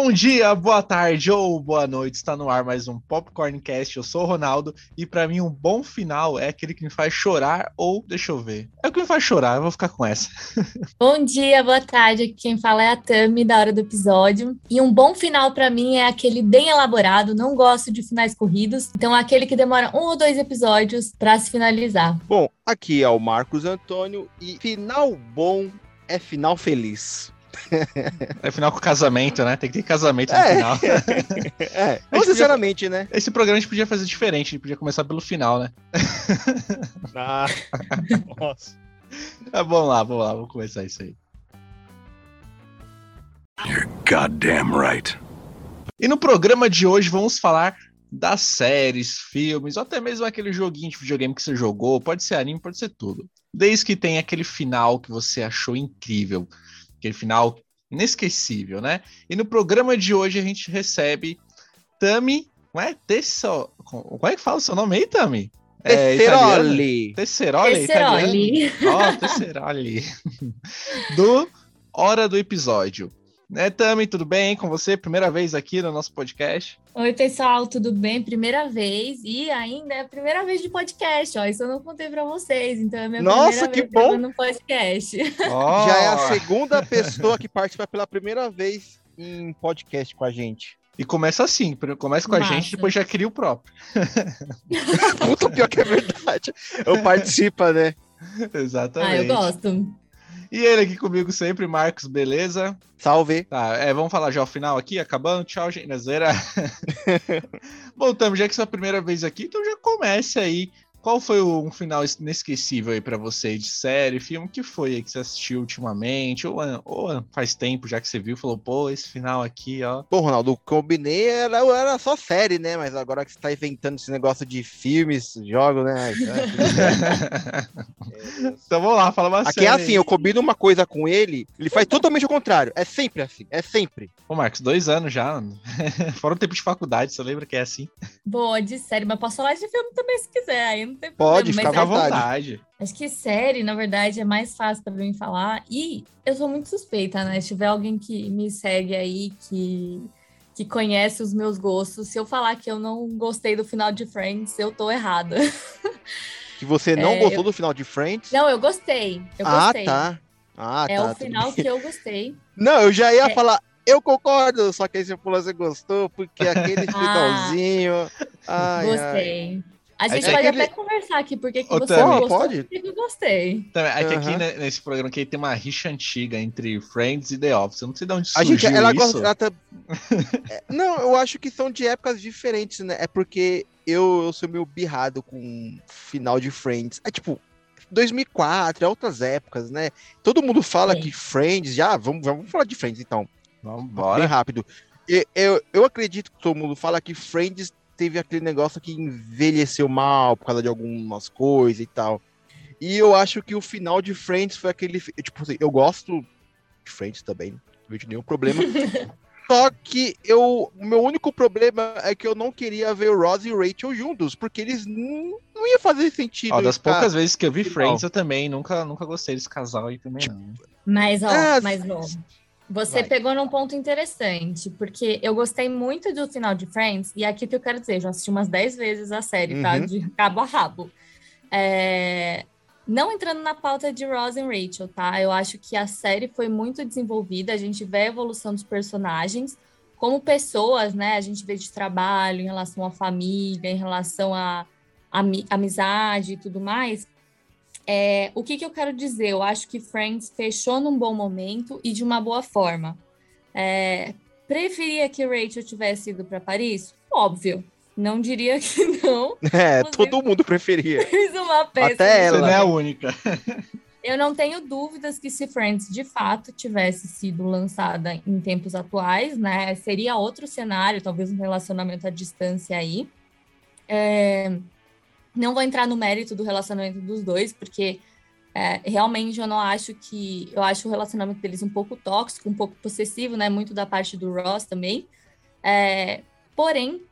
Bom dia, boa tarde ou boa noite. Está no ar mais um Popcorncast. Eu sou o Ronaldo e para mim um bom final é aquele que me faz chorar ou deixa eu ver. É o que me faz chorar, eu vou ficar com essa. Bom dia, boa tarde. Aqui quem fala é a Tami da hora do episódio. E um bom final para mim é aquele bem elaborado. Não gosto de finais corridos, então é aquele que demora um ou dois episódios para se finalizar. Bom, aqui é o Marcos Antônio e final bom é final feliz. É final com casamento, né? Tem que ter casamento no é. final. É, não sinceramente, podia, né? Esse programa a gente podia fazer diferente, a gente podia começar pelo final, né? Ah, nossa. Ah, vamos lá, vamos lá, vamos começar isso aí. You're goddamn right. E no programa de hoje vamos falar das séries, filmes, ou até mesmo aquele joguinho de videogame que você jogou, pode ser anime, pode ser tudo. Desde que tenha aquele final que você achou incrível aquele final inesquecível, né? E no programa de hoje a gente recebe Tami, não é? Tesso... Como é que fala o seu nome aí, Tami? Tesseroli. É, Tesseroli. Tesseroli. Ó, oh, Tesseroli. do Hora do Episódio. Né, Tami, tudo bem com você? Primeira vez aqui no nosso podcast. Oi, pessoal, tudo bem? Primeira vez e ainda é a primeira vez de podcast, ó. Isso eu não contei para vocês, então é minha Nossa, que bom! no podcast. Oh. Já é a segunda pessoa que participa pela primeira vez em podcast com a gente. E começa assim, começa com Massa. a gente, depois já cria o próprio. Puta, pior que é verdade. Eu participo, né? Exatamente. Ah, eu gosto. E ele aqui comigo sempre, Marcos, beleza? Salve. Tá, é, vamos falar já o final aqui, acabando. Tchau, gente. Zera. Bom, Tamo, já que é a primeira vez aqui, então já comece aí qual foi um final inesquecível aí para você de série, filme? que foi aí que você assistiu ultimamente? Ou, ou, faz tempo já que você viu falou, pô, esse final aqui, ó. Pô, Ronaldo, combinei, era, era só série, né? Mas agora que você tá inventando esse negócio de filmes, jogos, né? então vamos lá, fala uma Aqui é assim, eu combino uma coisa com ele, ele faz totalmente o contrário. É sempre assim, é sempre. Ô, Marcos, dois anos já. Fora o tempo de faculdade, você lembra que é assim? Boa, de série, mas posso falar de filme também se quiser. Aí não tem Pode, problema. fica à vontade. vontade. Acho que série, na verdade, é mais fácil para mim falar. E eu sou muito suspeita, né? Se tiver alguém que me segue aí, que, que conhece os meus gostos, se eu falar que eu não gostei do final de Friends, eu tô errada. Que você não é, gostou eu... do final de Friends? Não, eu gostei. Eu ah, gostei. tá. Ah, é tá, o final que eu gostei. Não, eu já ia é. falar, eu concordo, só que aí você falou, você gostou, porque aquele ah, finalzinho. Ai, gostei. Ai. A gente pode até conversar aqui, porque que você não gostou, pode? porque eu gostei. Também, é que aqui né, nesse programa aqui tem uma rixa antiga entre Friends e The Office. Eu não sei de onde surgiu a gente, ela isso. Gosta, ela tá... é, não, eu acho que são de épocas diferentes, né? É porque eu, eu sou meio birrado com final de Friends. É tipo, 2004, é outras épocas, né? Todo mundo fala Sim. que Friends, já, vamos, vamos falar de Friends então. Vamos Bem rápido. Eu, eu, eu acredito que todo mundo fala que Friends teve aquele negócio que envelheceu mal por causa de algumas coisas e tal. E eu acho que o final de Friends foi aquele. Tipo assim, eu gosto de Friends também, não vejo nenhum problema. Só que eu, o meu único problema é que eu não queria ver o Ross e o Rachel juntos, porque eles não, não ia fazer sentido. Ó, das poucas vezes que eu vi Friends, eu também nunca, nunca gostei desse casal aí também. Tipo, não. Mas, ó, é, mas. Você Vai. pegou num ponto interessante, porque eu gostei muito do final de Friends, e aqui que eu quero dizer, já assisti umas 10 vezes a série, tá? uhum. tá? De cabo a rabo. É... Não entrando na pauta de Ross e Rachel, tá? Eu acho que a série foi muito desenvolvida, a gente vê a evolução dos personagens como pessoas, né? A gente vê de trabalho, em relação à família, em relação à amizade e tudo mais. É, o que, que eu quero dizer? Eu acho que Friends fechou num bom momento e de uma boa forma. É, preferia que Rachel tivesse ido para Paris? Óbvio. Não diria que não. É, todo mundo preferia. Fez uma peça. Até ela. Você não é a única. Eu não tenho dúvidas que se Friends de fato tivesse sido lançada em tempos atuais, né, seria outro cenário, talvez um relacionamento à distância aí. É, não vou entrar no mérito do relacionamento dos dois, porque é, realmente eu não acho que. Eu acho o relacionamento deles um pouco tóxico, um pouco possessivo, né? Muito da parte do Ross também. É, porém,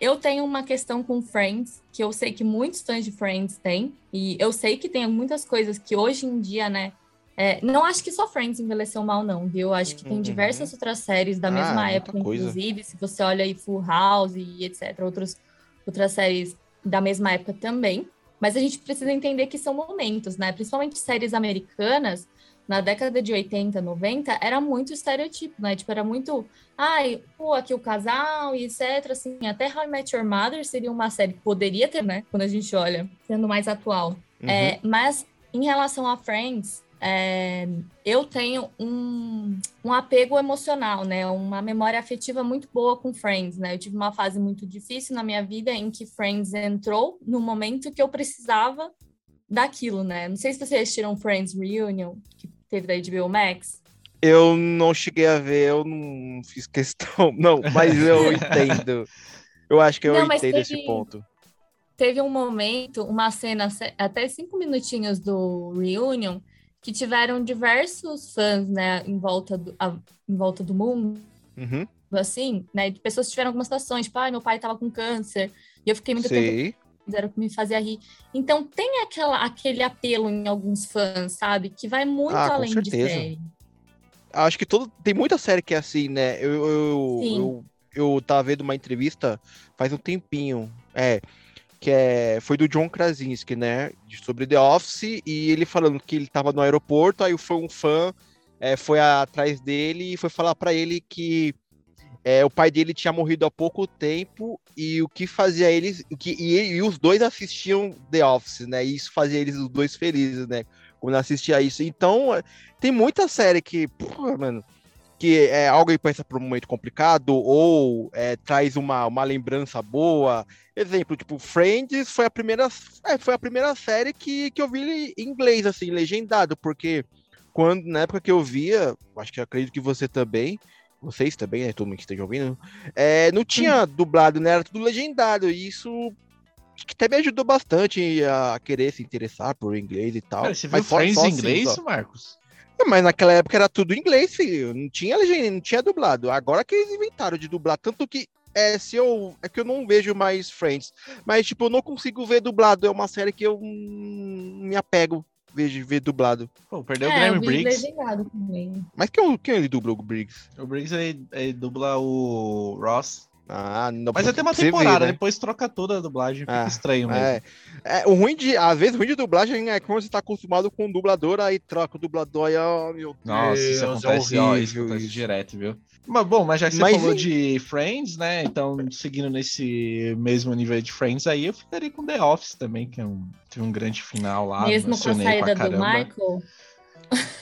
eu tenho uma questão com Friends, que eu sei que muitos fãs de Friends têm, e eu sei que tem muitas coisas que hoje em dia, né, É, não acho que só Friends envelheceu mal, não, viu? Acho que tem uhum. diversas outras séries da mesma ah, época, inclusive. Se você olha aí Full House e etc., outros, outras séries da mesma época também. Mas a gente precisa entender que são momentos, né? Principalmente séries americanas, na década de 80, 90, era muito estereotipo, né? Tipo, era muito, ai, pô, aqui o casal e etc. Assim, até How I Met Your Mother seria uma série que poderia ter, né? Quando a gente olha, sendo mais atual. Uhum. É, mas em relação a Friends, é, eu tenho um, um apego emocional, né? Uma memória afetiva muito boa com Friends, né? Eu tive uma fase muito difícil na minha vida em que Friends entrou no momento que eu precisava daquilo, né? Não sei se vocês assistiram Friends Reunion, que teve da HBO Max. Eu não cheguei a ver, eu não fiz questão, não, mas eu entendo. Eu acho que eu não, entendo teve... esse ponto teve um momento, uma cena, até cinco minutinhos do Reunion, que tiveram diversos fãs, né, em volta do, a, em volta do mundo, uhum. assim, né, de pessoas que tiveram algumas situações, tipo, ah, meu pai tava com câncer, e eu fiquei muito fizeram que me fazia rir. Então tem aquela, aquele apelo em alguns fãs, sabe? Que vai muito ah, além de série. Acho que todo, tem muita série que é assim, né? Eu, eu, eu, eu tava vendo uma entrevista faz um tempinho. É, que é, foi do John Krasinski, né? Sobre The Office, e ele falando que ele tava no aeroporto, aí foi um fã, é, foi atrás dele e foi falar para ele que é, o pai dele tinha morrido há pouco tempo e o que fazia eles. Que, e, e os dois assistiam The Office, né? E isso fazia eles os dois felizes, né? Quando assistia isso. Então, tem muita série que, porra, mano, que é, alguém pensa por um momento complicado ou é, traz uma, uma lembrança boa. Exemplo, tipo, Friends foi a primeira, é, foi a primeira série que, que eu vi em inglês, assim, legendado, porque quando, na época que eu via, acho que acredito que você também, vocês também, né, todo mundo que esteja ouvindo, é, não tinha dublado, né, era tudo legendado, e isso que até me ajudou bastante a querer se interessar por inglês e tal. Cara, você viu Friends em inglês, assim, Marcos? Mas naquela época era tudo em inglês, filho. Não tinha legenda, não tinha dublado. Agora que eles inventaram de dublar, tanto que é, se eu. É que eu não vejo mais Friends. Mas, tipo, eu não consigo ver dublado. É uma série que eu hum, me apego vejo ver dublado. Pô, perdeu é, o Graham Briggs. Mas quem, quem ele dubla o Briggs? O Briggs ele, ele dubla o Ross. Ah, não Mas até uma temporada, né? depois troca toda a dublagem, fica é, estranho mesmo. É. é. o ruim de, às vezes, o ruim de dublagem é quando você tá acostumado com o dublador, aí troca o dublador e, oh, meu Nossa, Deus, isso é acontece, é ó, isso acontece direto, viu? Mas bom, mas já que você mas, falou de Friends, né? Então, seguindo nesse mesmo nível de Friends aí, eu ficaria com The Office também, que é um, teve um grande final lá. Mesmo com a saída do Michael.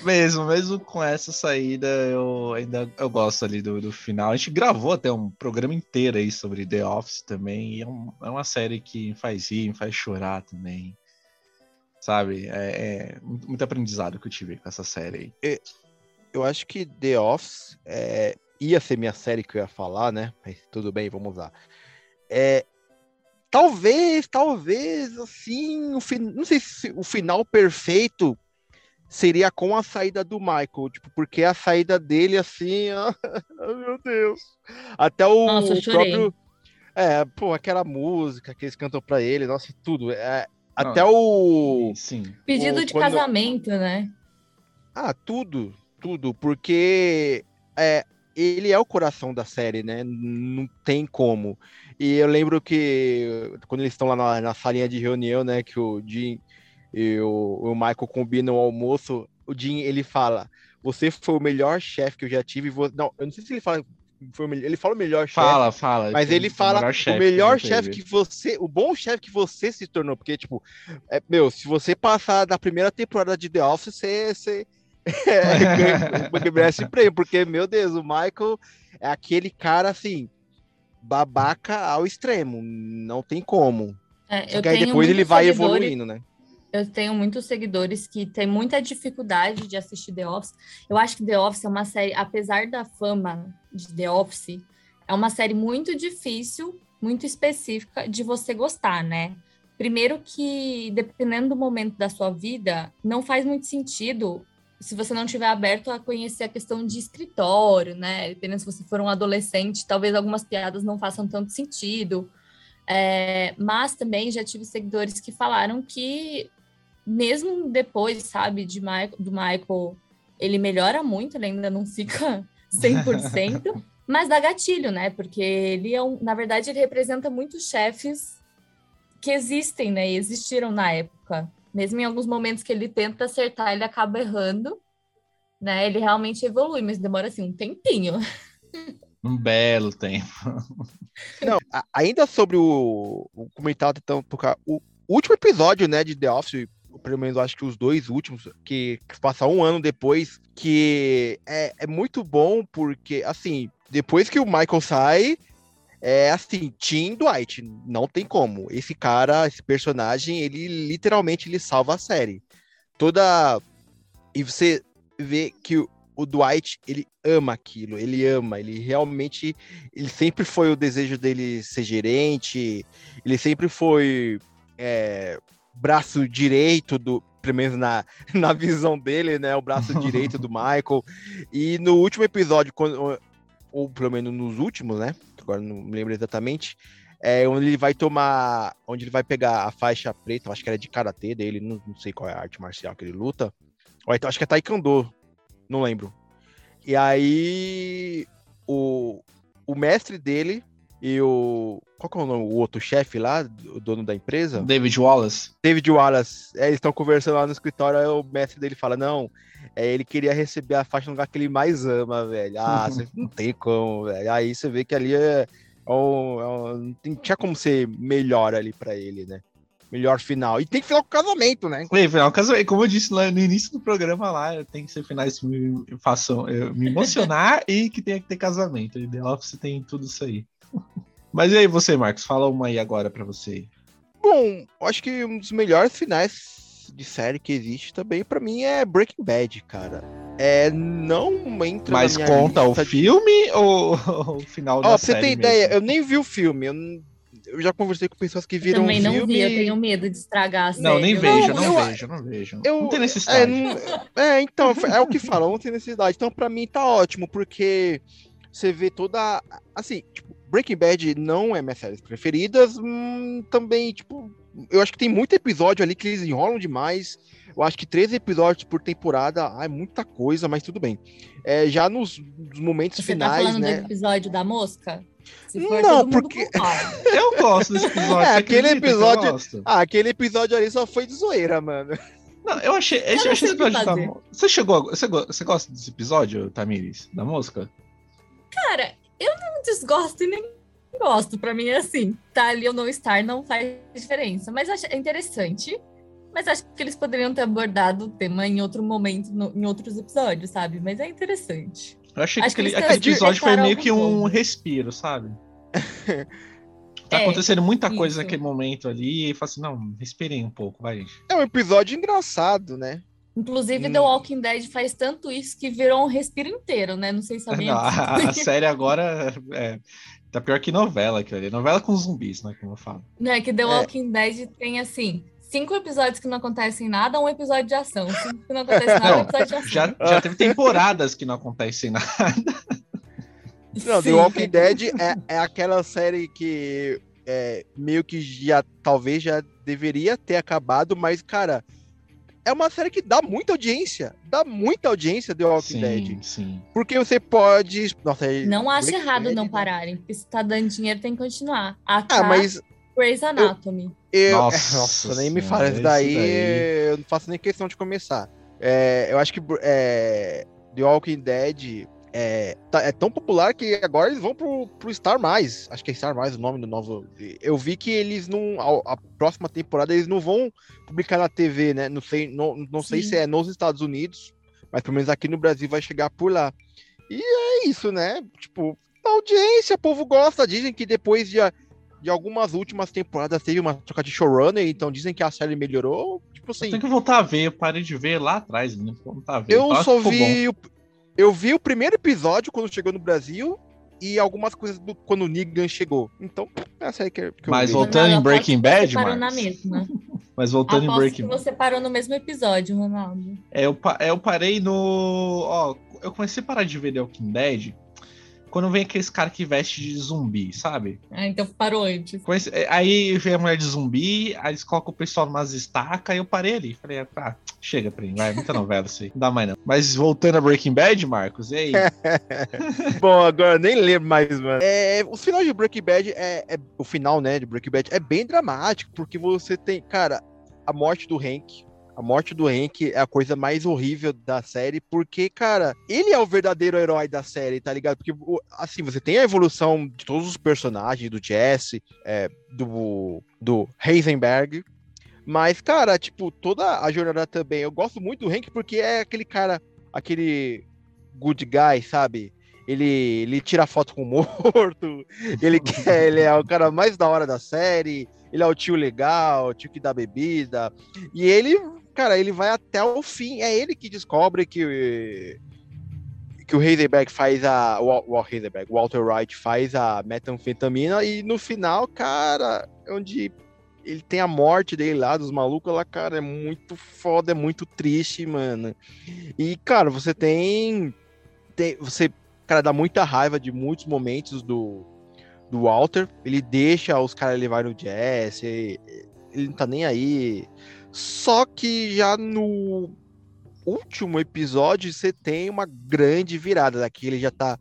Mesmo, mesmo com essa saída, eu ainda eu gosto ali do, do final. A gente gravou até um programa inteiro aí sobre The Office também. E é, um, é uma série que faz rir, faz chorar também. Sabe? É, é muito, aprendizado que eu tive com essa série aí. Eu acho que The Office é, ia ser minha série que eu ia falar, né? Mas tudo bem, vamos lá. É, talvez, talvez, assim, o fin... não sei se o final perfeito seria com a saída do Michael, tipo, porque a saída dele, assim, ó, meu Deus. Até o, nossa, o próprio. É, pô, aquela música que eles cantam pra ele, nossa, tudo. É, até o. Sim. Pedido o, de quando... casamento, né? Ah, tudo, tudo, porque é, ele é o coração da série, né? Não tem como. E eu lembro que quando eles estão lá na, na salinha de reunião, né, que o Jim e o, o Michael combinam o almoço, o Jim, ele fala, você foi o melhor chefe que eu já tive, não, eu não sei se ele fala foi o melhor, ele fala o melhor chefe. Fala, fala. Mas ele fala o melhor chefe, melhor chefe que, você, o bom chefe que você se tornou, porque tipo, é, meu, se você passar da primeira temporada de The Office, você, você é, merece prêmio, porque meu Deus, o Michael é aquele cara assim, babaca ao extremo, não tem como. É, eu que aí depois ele vai evoluindo, né? Eu tenho muitos seguidores que têm muita dificuldade de assistir The Office. Eu acho que The Office é uma série, apesar da fama de The Office, é uma série muito difícil, muito específica de você gostar, né? Primeiro que, dependendo do momento da sua vida, não faz muito sentido se você não tiver aberto a conhecer a questão de escritório, né? Dependendo se você for um adolescente, talvez algumas piadas não façam tanto sentido. É, mas também já tive seguidores que falaram que mesmo depois, sabe, de Michael, do Michael, ele melhora muito, ele ainda não fica 100%, mas dá gatilho, né? Porque ele é um, na verdade, ele representa muitos chefes que existem, né? E existiram na época. Mesmo em alguns momentos que ele tenta acertar, ele acaba errando, né? Ele realmente evolui, mas demora assim um tempinho. Um belo tempo. Não, ainda sobre o, o comentário tentando tocar, o último episódio, né, de The Office, pelo menos acho que os dois últimos, que, que passa um ano depois, que é, é muito bom porque, assim, depois que o Michael sai, é assim, Tim Dwight, não tem como. Esse cara, esse personagem, ele literalmente ele salva a série. Toda e você vê que o, o Dwight, ele ama aquilo, ele ama, ele realmente, ele sempre foi o desejo dele ser gerente, ele sempre foi é, braço direito do, pelo menos na, na visão dele, né, o braço direito do Michael. E no último episódio, quando, ou pelo menos nos últimos, né, agora não me lembro exatamente, é onde ele vai tomar, onde ele vai pegar a faixa preta, acho que era de karatê dele, não, não sei qual é a arte marcial que ele luta. Ou então acho que é taekwondo, não lembro. E aí o, o mestre dele e o. Qual que é o nome? O outro chefe lá, o dono da empresa? David Wallace. David Wallace. É, eles estão conversando lá no escritório, aí o mestre dele fala: Não, é, ele queria receber a faixa no lugar que ele mais ama, velho. Ah, você não tem como, velho. Aí você vê que ali é. é, um, é um, não tinha como ser melhor ali para ele, né? melhor final. E tem que final com casamento, né? Tem final com casamento. Como eu disse lá no início do programa lá, tem que ser finais que me façam me emocionar e que tenha que ter casamento. The Office tem tudo isso aí. Mas e aí você, Marcos? Fala uma aí agora para você. Bom, acho que um dos melhores finais de série que existe também para mim é Breaking Bad, cara. É, não entra Mas conta o de... filme ou o final da Ó, série? Ó, você tem mesmo? ideia, eu nem vi o filme, eu eu já conversei com pessoas que viram eu também não filme... vi, eu tenho medo de estragar a série. Não, nem vejo, não, não eu, vejo, não vejo. Eu, não tem necessidade. É, não, é, então, é o que falam, não tem necessidade. Então, para mim, tá ótimo, porque você vê toda. Assim, tipo, Breaking Bad não é minhas séries preferidas, hum, também, tipo, eu acho que tem muito episódio ali que eles enrolam demais. Eu acho que três episódios por temporada ah, é muita coisa, mas tudo bem. É, já nos, nos momentos Você finais, tá falando né? do episódio da mosca? não, porque eu gosto desse episódio. É, aquele episódio, ah, aquele episódio ali só foi de zoeira, mano. Não, eu achei, eu achei esse episódio tá... Você chegou, você, você gosta desse episódio, Tamires, da mosca? Cara, eu não desgosto e nem gosto. Para mim é assim, tá ali ou não estar não faz diferença, mas é interessante. Mas acho que eles poderiam ter abordado o tema em outro momento, no, em outros episódios, sabe? Mas é interessante. Eu achei Acho que, aquele, aquele episódio foi meio que um respiro, sabe? tá é, acontecendo muita isso. coisa naquele momento ali, e fala assim, não, respirem um pouco, vai, gente. É um episódio engraçado, né? Inclusive, hum. The Walking Dead faz tanto isso que virou um respiro inteiro, né? Não sei se sabia. Não, a, a série agora é, tá pior que novela, aquilo ali. Novela com zumbis, né? Como eu falo. Não, é que The é. Walking Dead tem assim cinco episódios que não acontecem nada, um episódio de ação. Cinco que não acontece nada, um episódio de ação. Já, já teve temporadas que não acontecem nada. Não, Sim. The Walking Dead é, é aquela série que é, meio que já talvez já deveria ter acabado, mas, cara, é uma série que dá muita audiência. Dá muita audiência The Walking sim, Dead. Sim. Porque você pode. Nossa, é não acho errado não pararem, porque se tá dando dinheiro tem que continuar. A ah, mas. Grey's Anatomy. Eu, nossa, nossa, nem me fala isso daí, daí, eu não faço nem questão de começar. É, eu acho que é, The Walking Dead é, tá, é, tão popular que agora eles vão pro, pro Star Mais. Acho que é Star Mais o nome do novo. Eu vi que eles não. A, a próxima temporada eles não vão publicar na TV, né? Não sei, não, não sei se é nos Estados Unidos, mas pelo menos aqui no Brasil vai chegar por lá. E é isso, né? Tipo, a audiência, o povo gosta. Dizem que depois de de algumas últimas temporadas teve uma troca de showrunner, então dizem que a série melhorou. Tipo assim. Tem que voltar a ver, eu parei de ver lá atrás, né? Voltar a ver. Eu só vi. O, eu vi o primeiro episódio quando chegou no Brasil e algumas coisas do, quando o Negan chegou. Então, é a série que, que Mas voltando em Breaking Bad, mano. Mas voltando Aposto em Breaking Bad. você parou no mesmo episódio, Ronaldo. É, eu, eu parei no. Ó, eu comecei a parar de ver The Walking Dead quando vem aqueles cara que veste de zumbi, sabe? Ah, então parou antes. É, aí vem a mulher de zumbi, aí eles colocam o pessoal numas estacas, aí eu parei ali. Falei, ah, chega, Prim, vai, muita novela isso aí. Não dá mais não. Mas voltando a Breaking Bad, Marcos, e aí? Bom, agora nem lembro mais, mano. É, o final de Breaking Bad é, é, O final, né, de Breaking Bad é bem dramático, porque você tem, cara, a morte do Hank a morte do Hank é a coisa mais horrível da série, porque, cara, ele é o verdadeiro herói da série, tá ligado? Porque, assim, você tem a evolução de todos os personagens, do Jesse, é, do, do Heisenberg, mas, cara, tipo, toda a jornada também. Eu gosto muito do Hank porque é aquele cara, aquele good guy, sabe? Ele, ele tira foto com o morto, ele, quer, ele é o cara mais da hora da série, ele é o tio legal, o tio que dá bebida, e ele cara, ele vai até o fim. É ele que descobre que que o Heisenberg faz a o, Heisenberg, Walter Wright faz a metanfetamina e no final, cara, onde ele tem a morte dele lá, dos malucos lá, cara, é muito foda, é muito triste, mano. E, cara, você tem, tem você, cara, dá muita raiva de muitos momentos do, do Walter. Ele deixa os caras levarem o Jazz, ele, ele não tá nem aí. Só que já no último episódio você tem uma grande virada. Daqui ele já tá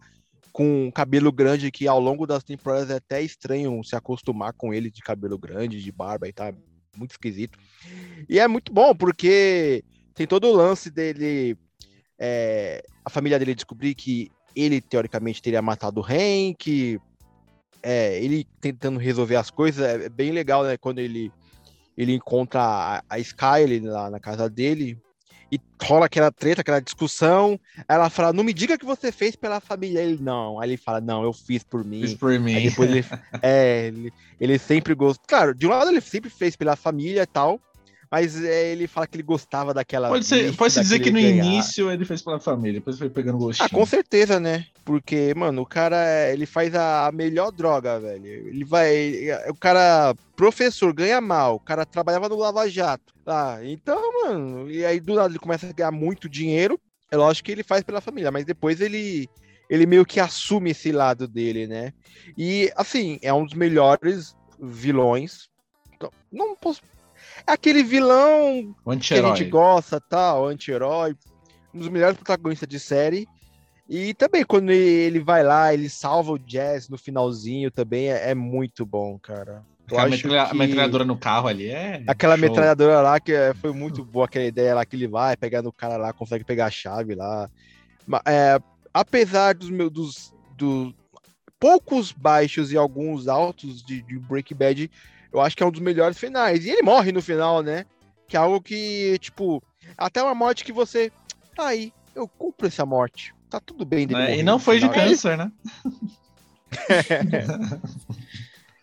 com cabelo grande que ao longo das temporadas é até estranho se acostumar com ele de cabelo grande, de barba e tá muito esquisito. E é muito bom porque tem todo o lance dele, é, a família dele descobrir que ele teoricamente teria matado o Hank, é, ele tentando resolver as coisas, é bem legal, né? Quando ele ele encontra a, a Sky lá na casa dele e rola aquela treta, aquela discussão. Ela fala: Não me diga que você fez pela família. Ele não. Aí ele fala: Não, eu fiz por mim. Fiz por mim. Aí depois ele, é, ele, ele sempre gostou. Claro, de um lado ele sempre fez pela família e tal mas é, ele fala que ele gostava daquela. Pode, ser, pode dizer que no ganhar. início ele fez pela família, depois foi pegando gostinho. Ah, com certeza, né? Porque, mano, o cara ele faz a, melhor droga, velho. Ele vai. O cara, professor, ganha mal. O cara trabalhava no Lava Jato. Ah, então, mano, e aí do nada ele começa a ganhar muito dinheiro. É lógico que ele faz pela família, mas depois ele ele meio que assume esse lado dele, né? E assim, é um dos melhores vilões. Então, não posso é aquele vilão que a gente gosta, tal, anti-herói, um dos melhores protagonistas de série. E também quando ele vai lá, ele salva o Jazz no finalzinho também, é, é muito bom, cara. Aquela metralha, que... metralhadora no carro ali é. Aquela show. metralhadora lá que é, foi muito boa, aquela ideia lá que ele vai, pegando o cara lá, consegue pegar a chave lá. É, apesar dos meus dos, dos poucos baixos e alguns altos de, de Breaking Bad, eu acho que é um dos melhores finais. E ele morre no final, né? Que é algo que, tipo, até uma morte que você. Tá aí, eu cumpro essa morte. Tá tudo bem dele. É, e não foi de câncer, né?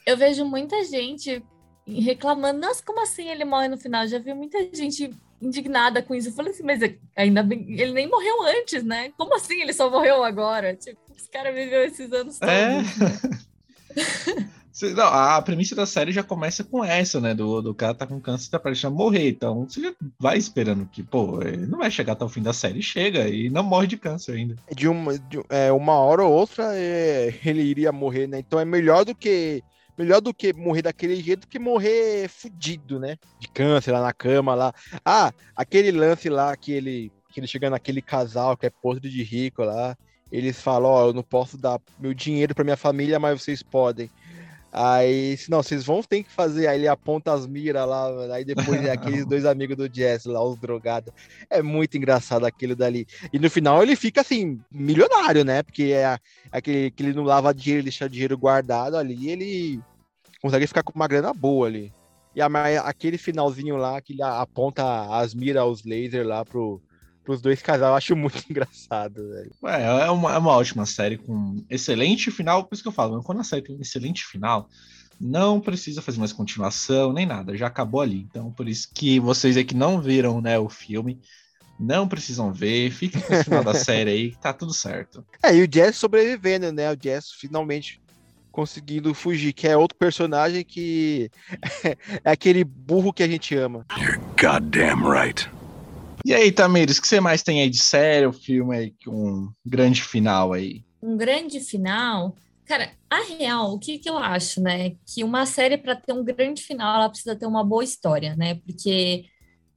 eu vejo muita gente reclamando, nossa, como assim ele morre no final? Já vi muita gente indignada com isso. Eu falei assim, mas ainda bem, ele nem morreu antes, né? Como assim ele só morreu agora? Tipo, esse cara viveu esses anos todos. É. Não, a premissa da série já começa com essa, né? Do, do cara tá com câncer e tá prestes a morrer. Então você já vai esperando que, pô, ele não vai chegar até o fim da série. Chega e não morre de câncer ainda. De uma, de, é, uma hora ou outra é, ele iria morrer, né? Então é melhor do que. Melhor do que morrer daquele jeito que morrer fudido, né? De câncer lá na cama lá. Ah, aquele lance lá que ele, que ele chega naquele casal que é podre de rico lá. Eles falam, ó, oh, eu não posso dar meu dinheiro para minha família, mas vocês podem. Aí, não, vocês vão ter que fazer. Aí ele aponta as miras lá, aí depois é aqueles dois amigos do Jess lá, os drogados. É muito engraçado aquilo dali. E no final ele fica assim, milionário, né? Porque é aquele que ele não lava dinheiro, deixa dinheiro guardado ali, ele consegue ficar com uma grana boa ali. E a, aquele finalzinho lá que ele aponta as miras, os lasers lá pro, pros dois casais, eu acho muito engraçado, velho. É, é uma, é uma ótima série com excelente final, por isso que eu falo, quando a série tem um excelente final, não precisa fazer mais continuação, nem nada, já acabou ali. Então, por isso que vocês aí que não viram, né, o filme, não precisam ver, fiquem com o final da série aí, que tá tudo certo. É, e o Jess sobrevivendo, né, o Jess finalmente conseguindo fugir, que é outro personagem que é aquele burro que a gente ama. You're goddamn right. E aí, Tamires, o que você mais tem aí de série, o filme aí com um grande final aí? um grande final. Cara, a real, o que, que eu acho, né? Que uma série, para ter um grande final, ela precisa ter uma boa história, né? Porque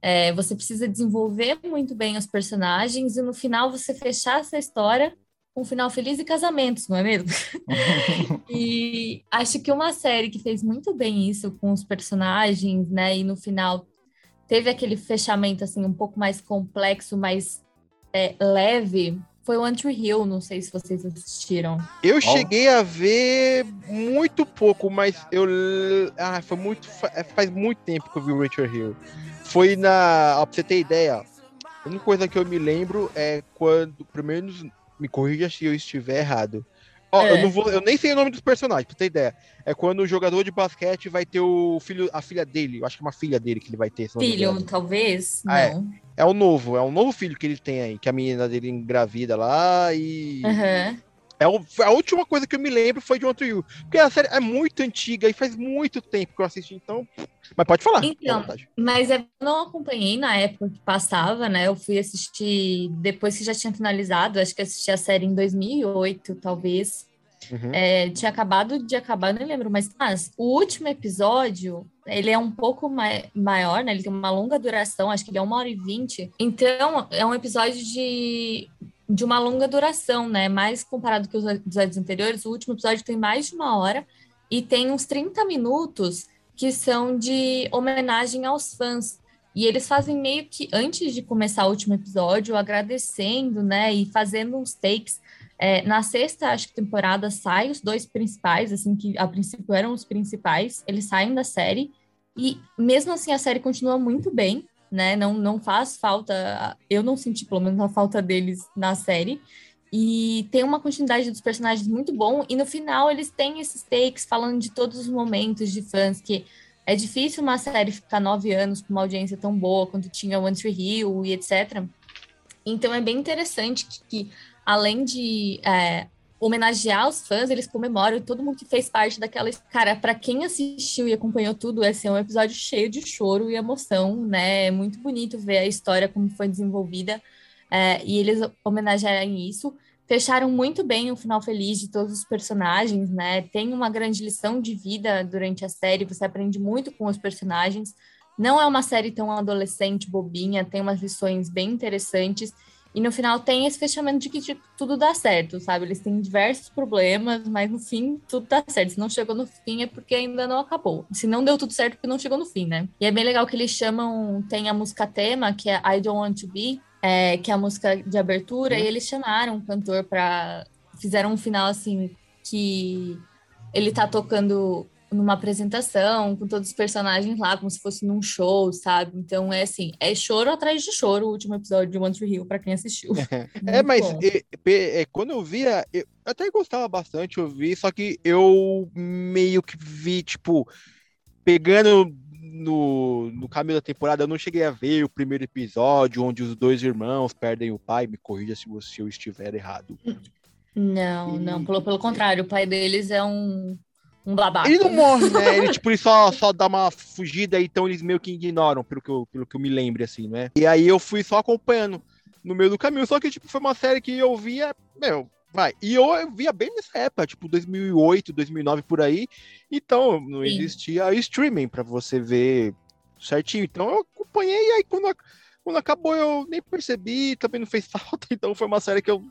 é, você precisa desenvolver muito bem os personagens e no final você fechar essa história com um final feliz e casamentos, não é mesmo? e acho que uma série que fez muito bem isso com os personagens, né? E no final teve aquele fechamento assim um pouco mais complexo, mais é, leve, foi o One Hill, não sei se vocês assistiram. Eu oh. cheguei a ver muito pouco, mas eu. Ah, foi muito. É, faz muito tempo que eu vi o Rachel Hill. Foi na. Ó, pra você ter ideia, a única coisa que eu me lembro é quando. Pelo menos me corrija se eu estiver errado. Ó, é. eu, não vou, eu nem sei o nome dos personagens, pra ter ideia. É quando o jogador de basquete vai ter o filho, a filha dele. Eu acho que é uma filha dele que ele vai ter. Filho, talvez? Ah, não. É. é o novo, é um novo filho que ele tem aí, que a menina dele engravida lá e. Uhum. É a última coisa que eu me lembro foi de One You. Porque a série é muito antiga e faz muito tempo que eu assisti, então. Mas pode falar. Então, mas eu não acompanhei na época que passava, né? Eu fui assistir depois que já tinha finalizado, acho que assisti a série em 2008, talvez. Uhum. É, tinha acabado de acabar, não lembro, mas, mas o último episódio, ele é um pouco mai maior, né? Ele tem uma longa duração, acho que ele é uma hora e vinte. Então, é um episódio de de uma longa duração, né? Mais comparado que os episódios anteriores, o último episódio tem mais de uma hora e tem uns 30 minutos que são de homenagem aos fãs. E eles fazem meio que antes de começar o último episódio, agradecendo, né? E fazendo uns takes. É, na sexta, acho que temporada, sai os dois principais, assim, que a princípio eram os principais, eles saem da série. E mesmo assim, a série continua muito bem né? Não, não faz falta, eu não senti pelo menos a falta deles na série. E tem uma continuidade dos personagens muito bom. E no final eles têm esses takes falando de todos os momentos de fãs que é difícil uma série ficar nove anos com uma audiência tão boa quanto tinha One Tree Hill e etc. Então é bem interessante que, que além de é, homenagear os fãs, eles comemoram todo mundo que fez parte daquela. Cara, para quem assistiu e acompanhou tudo, esse é um episódio cheio de choro e emoção, né? É muito bonito ver a história como foi desenvolvida é, e eles homenagearem isso. Fecharam muito bem o final feliz de todos os personagens, né? Tem uma grande lição de vida durante a série, você aprende muito com os personagens. Não é uma série tão adolescente, bobinha, tem umas lições bem interessantes. E no final tem esse fechamento de que tipo, tudo dá certo, sabe? Eles têm diversos problemas, mas no fim tudo dá certo. Se não chegou no fim é porque ainda não acabou. Se não deu tudo certo é porque não chegou no fim, né? E é bem legal que eles chamam, tem a música tema, que é I Don't Want to Be, é, que é a música de abertura, e eles chamaram um cantor para fizeram um final assim que ele tá tocando numa apresentação com todos os personagens lá, como se fosse num show, sabe? Então é assim, é choro atrás de choro o último episódio de One Tree Hill para quem assistiu. é, mas é, é, quando eu via, eu até gostava bastante, eu vi, só que eu meio que vi, tipo, pegando no, no caminho da temporada, eu não cheguei a ver o primeiro episódio onde os dois irmãos perdem o pai, me corrija se, você, se eu estiver errado. Não, não, pelo, pelo contrário, o pai deles é um um babaca. Ele não morre, né? Ele, tipo, ele só, só dá uma fugida, então eles meio que ignoram, pelo que, eu, pelo que eu me lembro, assim, né? E aí eu fui só acompanhando no meio do caminho. Só que, tipo, foi uma série que eu via, meu, vai. E eu, eu via bem nessa época, tipo, 2008, 2009, por aí. Então, não Sim. existia streaming para você ver certinho. Então eu acompanhei, e aí quando, quando acabou eu nem percebi, também não fez falta. Então foi uma série que eu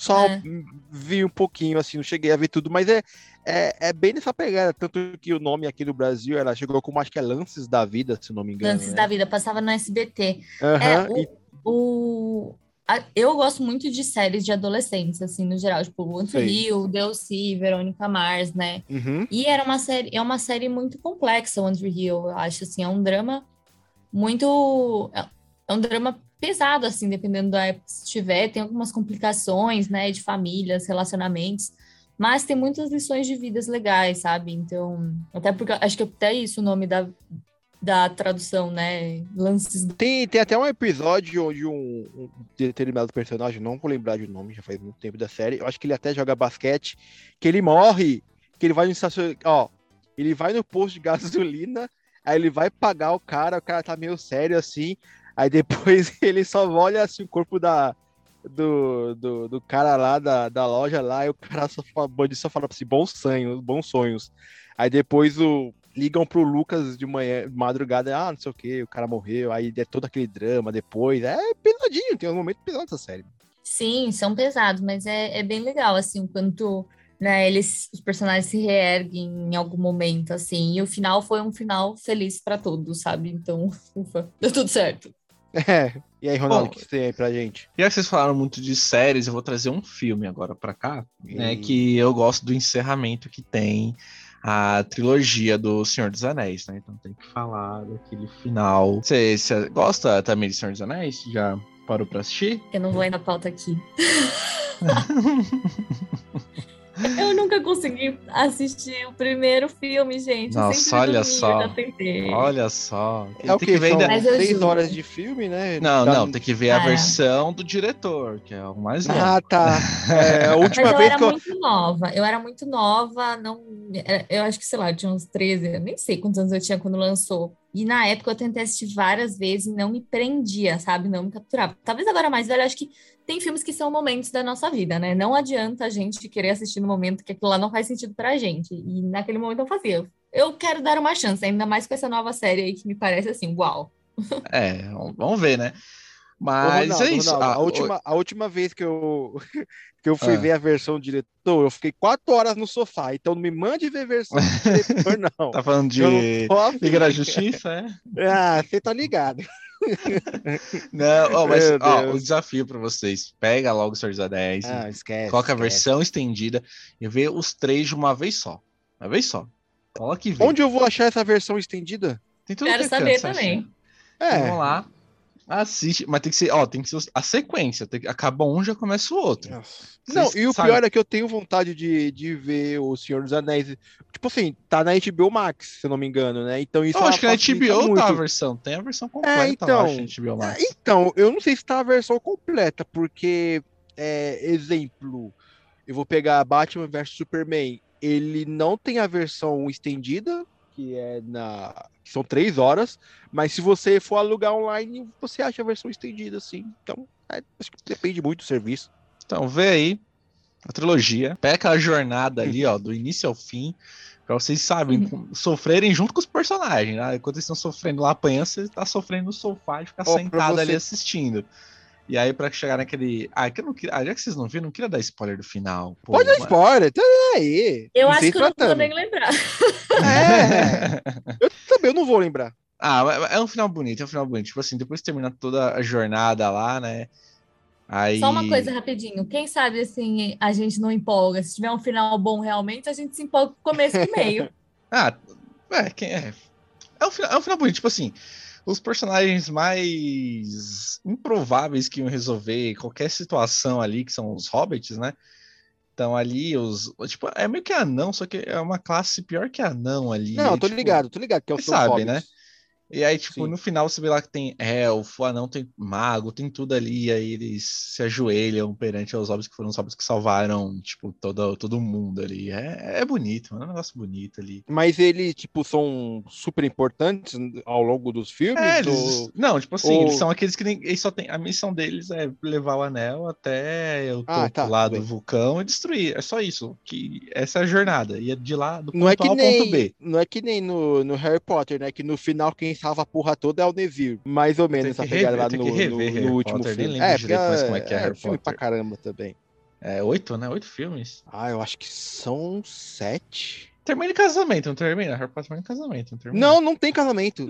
só é. vi um pouquinho, assim, não cheguei a ver tudo, mas é, é, é, bem nessa pegada, tanto que o nome aqui no Brasil, ela chegou como, acho que é Lances da Vida, se não me engano. Lances né? da Vida, passava no SBT. Uhum, é, o, e... o, a, eu gosto muito de séries de adolescentes, assim, no geral, tipo, One Rio, Delcy, Verônica Mars, né? Uhum. E era uma série, é uma série muito complexa, One Hill, eu acho, assim, é um drama muito... É, é um drama pesado, assim, dependendo da época que estiver. Tem algumas complicações, né, de famílias, relacionamentos, mas tem muitas lições de vidas legais, sabe? Então, até porque acho que até isso o nome da, da tradução, né? Lances. Tem, tem até um episódio onde um, um, determinado personagem, não vou lembrar de nome, já faz muito tempo da série, eu acho que ele até joga basquete, que ele morre, que ele vai no estacion... ó, ele vai no posto de gasolina, aí ele vai pagar o cara, o cara tá meio sério assim, Aí depois ele só olha assim o corpo da, do, do, do, cara lá da, da loja lá, e o cara só fala, só fala assim, bons sonhos, bons sonhos. Aí depois o, ligam pro Lucas de manhã, madrugada, ah, não sei o que, o cara morreu, aí é todo aquele drama depois. É pesadinho, tem um momento pesado essa série. Sim, são pesados, mas é, é bem legal, assim, quanto né, eles, os personagens se reerguem em algum momento, assim, e o final foi um final feliz para todos, sabe? Então, ufa, deu tudo certo. É, e aí, Ronaldo, o que você tem aí pra gente? Já que vocês falaram muito de séries, eu vou trazer um filme agora pra cá, e... né, que eu gosto do encerramento que tem a trilogia do Senhor dos Anéis, né? Então tem que falar daquele final. Você, você gosta também de Senhor dos Anéis? Já parou pra assistir? Eu não vou ir na pauta aqui. Eu nunca consegui assistir o primeiro filme, gente. Nossa, olha só. Olha só. É o que? Vem da... três horas de filme, né? Não, tá... não, tem que ver a versão do diretor, que é o mais longo. Ah, tá. É, a última Mas vez eu que eu... era muito nova. Eu era muito nova, não... Eu acho que, sei lá, eu tinha uns 13, eu nem sei quantos anos eu tinha quando lançou. E na época eu tentei assistir várias vezes e não me prendia, sabe? Não me capturava. Talvez agora mais velho, acho que tem filmes que são momentos da nossa vida, né? Não adianta a gente querer assistir no momento que aquilo lá não faz sentido pra gente. E naquele momento eu fazia. Eu quero dar uma chance, ainda mais com essa nova série aí que me parece assim, uau. É, vamos ver, né? Mas Ronaldo, é isso. Ronaldo, a, última, a última vez que eu, que eu fui ah. ver a versão do diretor, eu fiquei quatro horas no sofá. Então não me mande ver a versão do diretor, não. tá falando de Liga da Justiça, é? Ah, você tá ligado. não, oh, mas ó, o desafio para vocês: pega logo o Senhor dos Anéis, ah, esquece, coloca esquece. a versão estendida e vê os três de uma vez só. Uma vez só. Coloca Onde eu vou achar essa versão estendida? Tem tudo Quero saber também. É. Vamos lá. Assiste, mas tem que ser, ó, tem que ser a sequência. Tem, acaba um, já começa o outro. Não, e o pior é que eu tenho vontade de, de ver o Senhor dos Anéis. Tipo assim, tá na HBO Max, se eu não me engano, né? Então isso. Eu acho que na HBO muito. tá a versão. Tem a versão completa é, então, lá, HBO Max. Então, eu não sei se tá a versão completa, porque, é, exemplo, eu vou pegar Batman vs Superman. Ele não tem a versão estendida, que é na. Que são três horas, mas se você for alugar online, você acha a versão estendida, assim. Então, é, acho que depende muito do serviço. Então, vê aí a trilogia, pega a jornada ali, ó, do início ao fim, pra vocês, sabem, uhum. sofrerem junto com os personagens, né? Enquanto eles estão sofrendo lá apanhando, você tá sofrendo no sofá e ficar oh, sentado você... ali assistindo. E aí, pra chegar naquele. Ah, que eu não queria... ah, já que vocês não viram, não queria dar spoiler do final. Pô, Pode dar spoiler, tá aí. Eu não acho que eu não vou nem lembrar. É. eu também não vou lembrar. Ah, é um final bonito, é um final bonito. Tipo assim, depois de terminar toda a jornada lá, né? Aí... Só uma coisa rapidinho. Quem sabe assim a gente não empolga. Se tiver um final bom realmente, a gente se empolga com o começo e meio. ah, é, quem é? É um, final, é um final bonito, tipo assim os personagens mais improváveis que iam resolver qualquer situação ali, que são os hobbits, né? Então ali os. Tipo, é meio que anão, só que é uma classe pior que anão ali. Não, tô tipo, ligado, tô ligado, que é o sabe, né? E aí, tipo, Sim. no final você vê lá que tem elfo, anão tem mago, tem tudo ali, e aí eles se ajoelham perante os hobbits que foram os hobbits que salvaram, tipo, todo, todo mundo ali. É, é bonito, é um negócio bonito ali. Mas eles, tipo, são super importantes ao longo dos filmes? É, eles... ou... Não, tipo assim, ou... eles são aqueles que nem... eles só tem... a missão deles é levar o anel até o ah, tá, lá do vulcão e destruir. É só isso. Que essa é a jornada. E é de lá do ponto não é que A ao nem... ponto B. Não é que nem no, no Harry Potter, né? Que no final quem salva a porra toda é o Neville. Mais ou menos essa pegada lá no, rever, no, no último Potter, filme. É, porque é, como é que é, é Harry filme Potter. pra caramba também. É, oito, né? Oito filmes. Ah, eu acho que são sete. Termina em casamento, não termina? Harry Potter termina em casamento, não termina? Não, não tem casamento.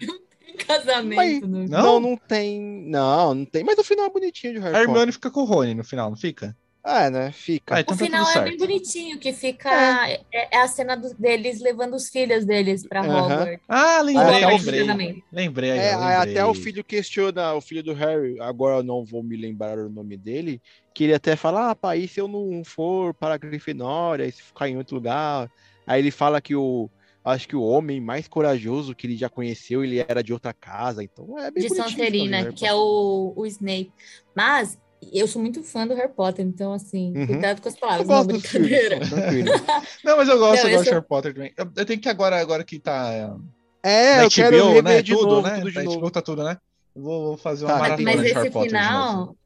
casamento. Mas, não? não, não tem. Não, não tem. Mas o final é bonitinho de Harry Potter. A Hermione fica com o Rony no final, não fica? É, né? Fica. Ah, então o tá final é bem bonitinho, que fica. É, é, é a cena do, deles levando os filhos deles pra uhum. Hogwarts. Ah, lembrei, lembrei. Lembrei, é, lembrei. Até o filho questiona, o filho do Harry, agora eu não vou me lembrar o nome dele, que ele até fala: ah, pai, se eu não for para a Grifinória, e se ficar em outro lugar. Aí ele fala que o. Acho que o homem mais corajoso que ele já conheceu, ele era de outra casa, então é bem De Sonserina, que é o, o Snape. Mas eu sou muito fã do Harry Potter, então, assim, uhum. cuidado com as palavras, não, brincadeira. não, mas eu gosto, não, eu gosto de Harry Potter também. Eu, eu, tenho que agora, agora que tá. É, eu HBO, quero né? tudo, novo, né? Tudo de tá, novo. tá tudo, né? vou, vou fazer uma tá, maratona Mas esse Harry final,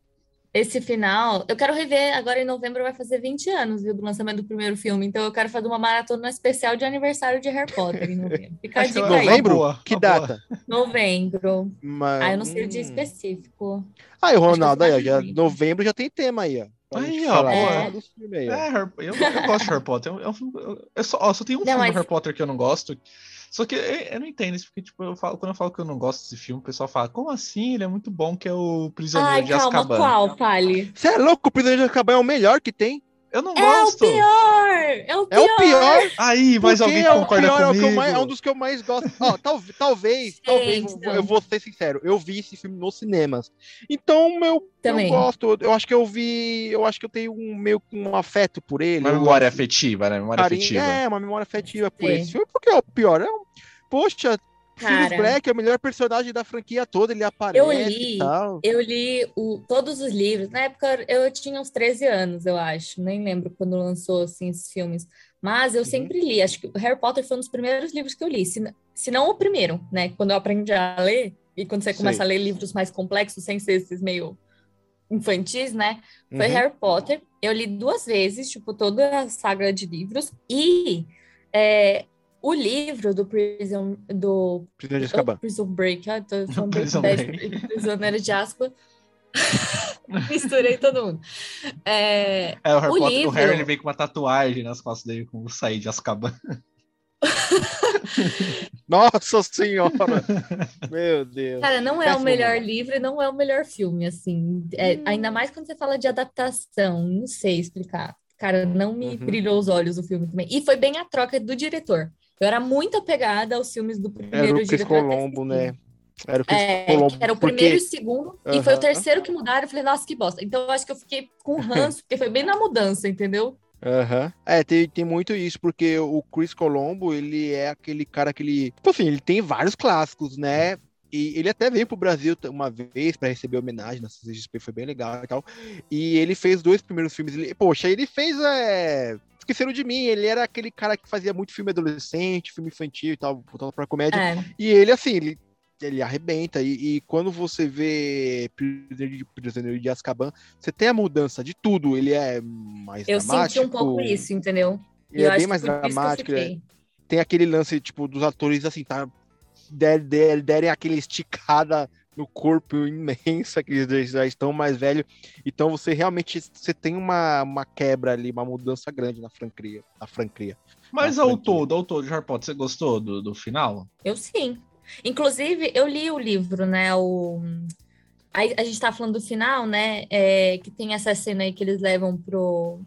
esse final, eu quero rever, agora em novembro vai fazer 20 anos, viu, do lançamento do primeiro filme, então eu quero fazer uma maratona especial de aniversário de Harry Potter em novembro. Fica a dica aí. Novembro? Boa, que data? Novembro. Mas... Ah, eu não sei o dia hum. específico. Aí, Ronaldo, aí, já, novembro já tem tema aí, ó. Aí, ó, é. é, eu, eu, gosto de Harry Potter. Eu, eu, eu só, ó, só tem um não, filme mas... do Harry Potter que eu não gosto, só que eu, eu, não entendo isso, porque, tipo, eu falo, quando eu falo que eu não gosto desse filme, o pessoal fala, como assim? Ele é muito bom, que é o Prisioneiro Ai, de calma, Azkaban. qual, fale? Você é louco? O Prisioneiro de Azkaban é o melhor que tem. Eu não gosto. É o pior! É o pior! É o pior! Aí, mas alguém é concorda pior, comigo? É, o mais, é, um dos que eu mais gosto. Ó, tal, talvez, talvez, eu vou ser sincero, eu vi esse filme nos cinemas. Então, meu, Também. eu gosto. Eu acho que eu vi, eu acho que eu tenho um meio um afeto por ele. Uma memória afetiva, né? Memória Carinho, afetiva. É, uma memória afetiva por Sim. esse filme, porque é o pior. É um, poxa, Cara, Sirius Black é o melhor personagem da franquia toda, ele aparece eu li, Eu li o, todos os livros. Na época eu tinha uns 13 anos, eu acho. Nem lembro quando lançou assim, esses filmes. Mas eu uhum. sempre li. Acho que o Harry Potter foi um dos primeiros livros que eu li. Se, se não o primeiro, né? Quando eu aprendi a ler, e quando você começa a ler livros mais complexos, sem ser esses meio infantis, né? Foi uhum. Harry Potter. Eu li duas vezes, tipo, toda a saga de livros. E é, o livro do Prison do Prison de Azkaban. Prison Break, ah, tô falando Prison Break. Prisioneiro de Azkaban. Misturei todo mundo. É, é o, Harry o, Potter, livro... o Harry ele veio com uma tatuagem nas costas dele com o sair de Azkaban. Nossa senhora! Meu Deus. Cara, não é o melhor livro e não é o melhor filme, assim. É, hum. Ainda mais quando você fala de adaptação, não sei explicar. Cara, não me uhum. brilhou os olhos o filme também. E foi bem a troca do diretor. Eu era muito apegada aos filmes do primeiro Era o Chris Colombo, né? Era o Chris é, Colombo. Era o porque... primeiro e o segundo, uhum. e foi o terceiro que mudaram. Eu falei, nossa, que bosta. Então eu acho que eu fiquei com ranço, porque foi bem na mudança, entendeu? Aham. Uhum. É, tem, tem muito isso, porque o Chris Colombo, ele é aquele cara que ele. Tipo assim, ele tem vários clássicos, né? E ele até veio pro Brasil uma vez para receber homenagem na CGSP, foi bem legal e tal. E ele fez dois primeiros filmes. Ele, poxa, ele fez. É esqueceram de mim. Ele era aquele cara que fazia muito filme adolescente, filme infantil e tal, voltando pra comédia. É. E ele, assim, ele, ele arrebenta. E, e quando você vê Prisioneiro de Azkaban, você tem a mudança de tudo. Ele é mais eu dramático. Eu senti um pouco isso, entendeu? Ele é bem mais dramático. É, tem aquele lance, tipo, dos atores, assim, tá derem, derem aquele esticada no corpo imensa, que eles já estão mais velhos. Então você realmente você tem uma, uma quebra ali, uma mudança grande na franquia. Na franquia Mas ao todo, ao todo, Harry Potter, você gostou do, do final? Eu sim. Inclusive, eu li o livro, né? O... A, a gente tá falando do final, né? É, que tem essa cena aí que eles levam pro,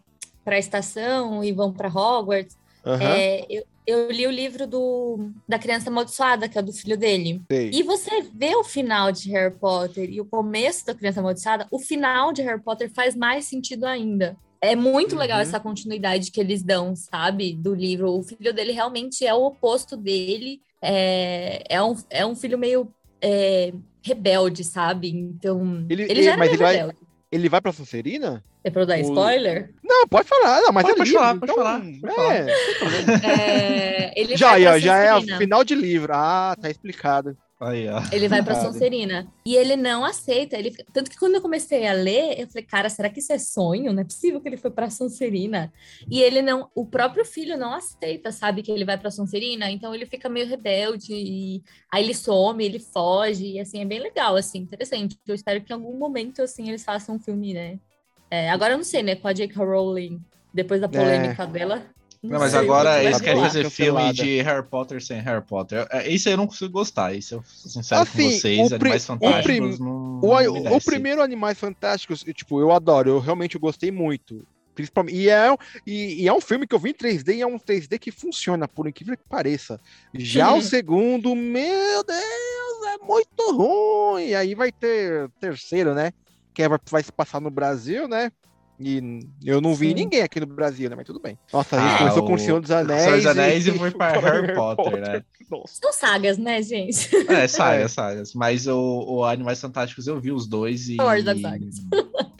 pra estação e vão para Hogwarts. Uhum. É, eu, eu li o livro do, da Criança Amaldiçoada, que é do filho dele. Sei. E você vê o final de Harry Potter e o começo da Criança Amaldiçoada, o final de Harry Potter faz mais sentido ainda. É muito uhum. legal essa continuidade que eles dão, sabe? Do livro. O filho dele realmente é o oposto dele. É, é, um, é um filho meio é, rebelde, sabe? Então. Ele, ele já era mas ele rebelde. vai, ele vai pra Sonserina? É pra eu dar spoiler? Não, pode falar, não, mas pode, é pode livro, falar, pode então, falar. Pode é, ele já, já, já é o final de livro. Ah, tá explicado. Aí, ó. Ele vai pra Sonserina. E ele não aceita. Ele... Tanto que quando eu comecei a ler, eu falei, cara, será que isso é sonho? Não é possível que ele foi pra Sonserina. E ele não. O próprio filho não aceita, sabe, que ele vai pra Sonserina. Então ele fica meio rebelde. E aí ele some, ele foge. E assim, é bem legal, assim, interessante. Eu espero que em algum momento, assim, eles façam um filme, né? É, agora eu não sei, né? Com a J.K. Rowling, depois da polêmica é. dela. Não, não mas sei, agora eles querem fazer filme de Harry Potter sem Harry Potter. Isso é, aí eu não consigo gostar. Isso eu sou sincero assim, com vocês. Animais Fantásticos. Não, o, não o primeiro Animais Fantásticos, tipo, eu adoro. Eu realmente gostei muito. Principalmente, e, é, e, e, é um filme que eu vi em 3D e é um 3D que funciona, por incrível que pareça. Já Sim. o segundo, meu Deus, é muito ruim. E aí vai ter terceiro, né? Que é, vai se passar no Brasil, né? E eu não vi Sim. ninguém aqui no Brasil, né? Mas tudo bem. Nossa, a gente ah, começou o... com o Senhor dos Anéis. Senhor dos Anéis e, e foi para Harry Potter, Potter, né? Nossa. São sagas, né, gente? É, sagas, é. sagas. Mas o, o Animais Fantásticos eu vi os dois e. das sagas.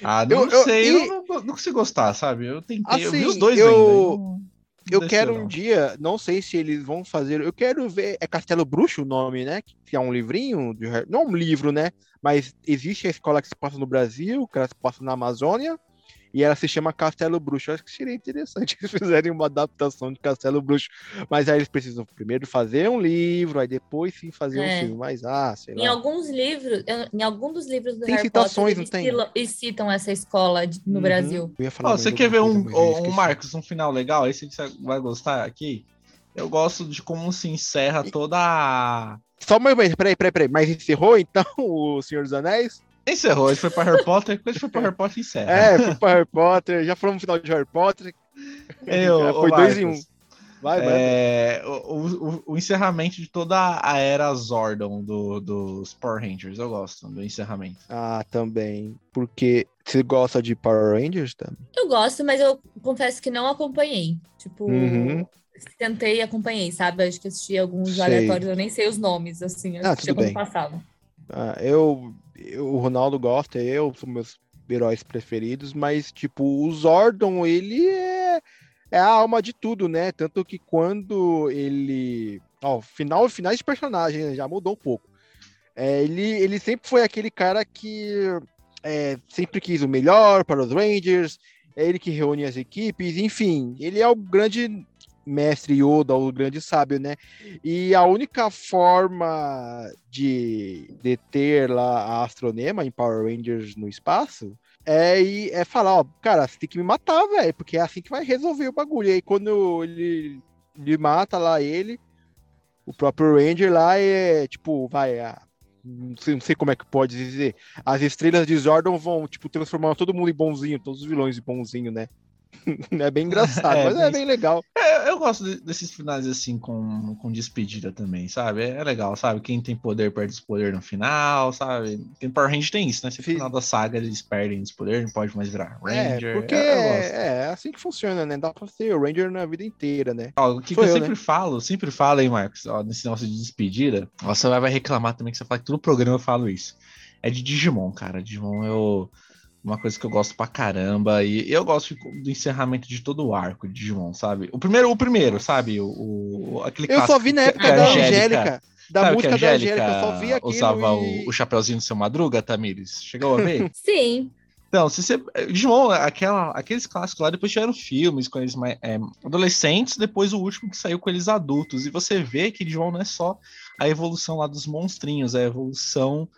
Ah, não eu, sei, eu, eu não, não, consigo gostar, sabe? Eu tentei, assim, eu vi os dois eu... ainda. Eu quero um dia, não sei se eles vão fazer, eu quero ver, é Castelo Bruxo o nome, né? Que é um livrinho, de, não um livro, né? Mas existe a escola que se passa no Brasil, que ela se passa na Amazônia, e ela se chama Castelo Bruxo. Eu acho que seria interessante eles fizerem uma adaptação de Castelo Bruxo. Mas aí eles precisam primeiro fazer um livro, aí depois sim fazer é. um filme. Mas, ah, sei lá. Em alguns livros, em algum dos livros do tem Harry citações, Potter, não tem? eles citam essa escola no uhum. Brasil. Oh, você quer ver um, um, Marcos, um final legal? Que você vai gostar aqui? Eu gosto de como se encerra toda a... Só uma vez, peraí, peraí, peraí. Mas encerrou então o Senhor dos Anéis? Encerrou, ele foi para Harry Potter, quando foi para Harry Potter, encerra. É, foi para Harry Potter, já falamos no final de Harry Potter. Eu, foi dois em um. Vai, vai. É, o, o, o, encerramento de toda a era Zordon do, dos Power Rangers, eu gosto do encerramento. Ah, também. Porque você gosta de Power Rangers também? Eu gosto, mas eu confesso que não acompanhei. Tipo, uhum. tentei e acompanhei, sabe? Acho que assisti alguns sei. aleatórios, eu nem sei os nomes, assim, ah, tudo bem. passava. Ah, eu o Ronaldo gosta, eu sou meus heróis preferidos, mas tipo, o Zordon, ele é, é a alma de tudo, né? Tanto que quando ele. Ó, final, finais de personagem né? já mudou um pouco. É, ele, ele sempre foi aquele cara que é, sempre quis o melhor para os Rangers, é ele que reúne as equipes, enfim, ele é o grande mestre Yoda, o grande sábio, né? E a única forma de deter lá a Astronema em Power Rangers no espaço é, é falar, ó, cara, você tem que me matar, velho, porque é assim que vai resolver o bagulho. E aí quando ele, ele mata lá ele, o próprio Ranger lá é tipo, vai, a, não sei, não sei, como é que pode dizer. As estrelas de Zordon vão, tipo, transformar todo mundo em bonzinho, todos os vilões em bonzinho, né? é bem engraçado, é, mas é bem legal. É, eu gosto desses finais assim com, com despedida também, sabe? É, legal, sabe? Quem tem poder perde esse poder no final, sabe? Quem Power Ranger tem isso, né? Se no final da saga eles perdem esse poder, não pode mais virar é, Ranger. É, porque é, é, assim que funciona, né? Dá pra ser o Ranger na vida inteira, né? Ó, o que, que eu, eu, sempre né? falo, sempre falo, hein, Marcos? Ó, nesse negócio de despedida, você vai reclamar também que você fala que todo programa eu falo isso. É de Digimon, cara. Digimon eu uma coisa que eu gosto pra caramba. E eu gosto do encerramento de todo o arco de Digimon, sabe? O primeiro, o primeiro, sabe? O, o aquele Eu só vi na época da Angélica. Da sabe música da Angélica, eu só vi aquilo usava e... o, o chapeuzinho do seu Madruga, Tamires? Chegou a ver? Sim. Então, se você. Digimon, aquela, aqueles clássicos lá, depois tiveram filmes com eles mais, é, adolescentes, depois o último que saiu com eles adultos. E você vê que Digimon não é só a evolução lá dos monstrinhos, é a evolução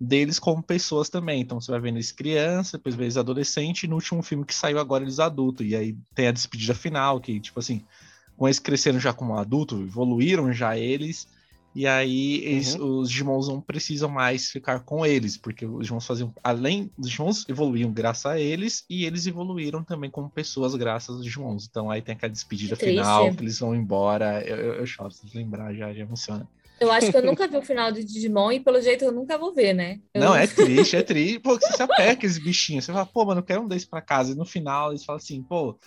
deles como pessoas também. Então você vai vendo eles criança, depois vê eles adolescente, e no último filme que saiu agora eles adultos. E aí tem a despedida final, que, tipo assim, com eles crescendo já como adulto, evoluíram já eles. E aí eles, uhum. os Digimons não precisam mais ficar com eles, porque os Digimons faziam. Além os Digimons evoluíam graças a eles, e eles evoluíram também como pessoas graças aos Digimons. Então aí tem aquela despedida que final, que eles vão embora. Eu, eu, eu choro, se lembrar, já, já emociona. Eu acho que eu nunca vi o final de Digimon e pelo jeito eu nunca vou ver, né? Eu... Não, é triste, é triste. Pô, você se apega aqueles bichinhos. Você fala, pô, mano, eu quero um desses pra casa. E no final eles falam assim, pô.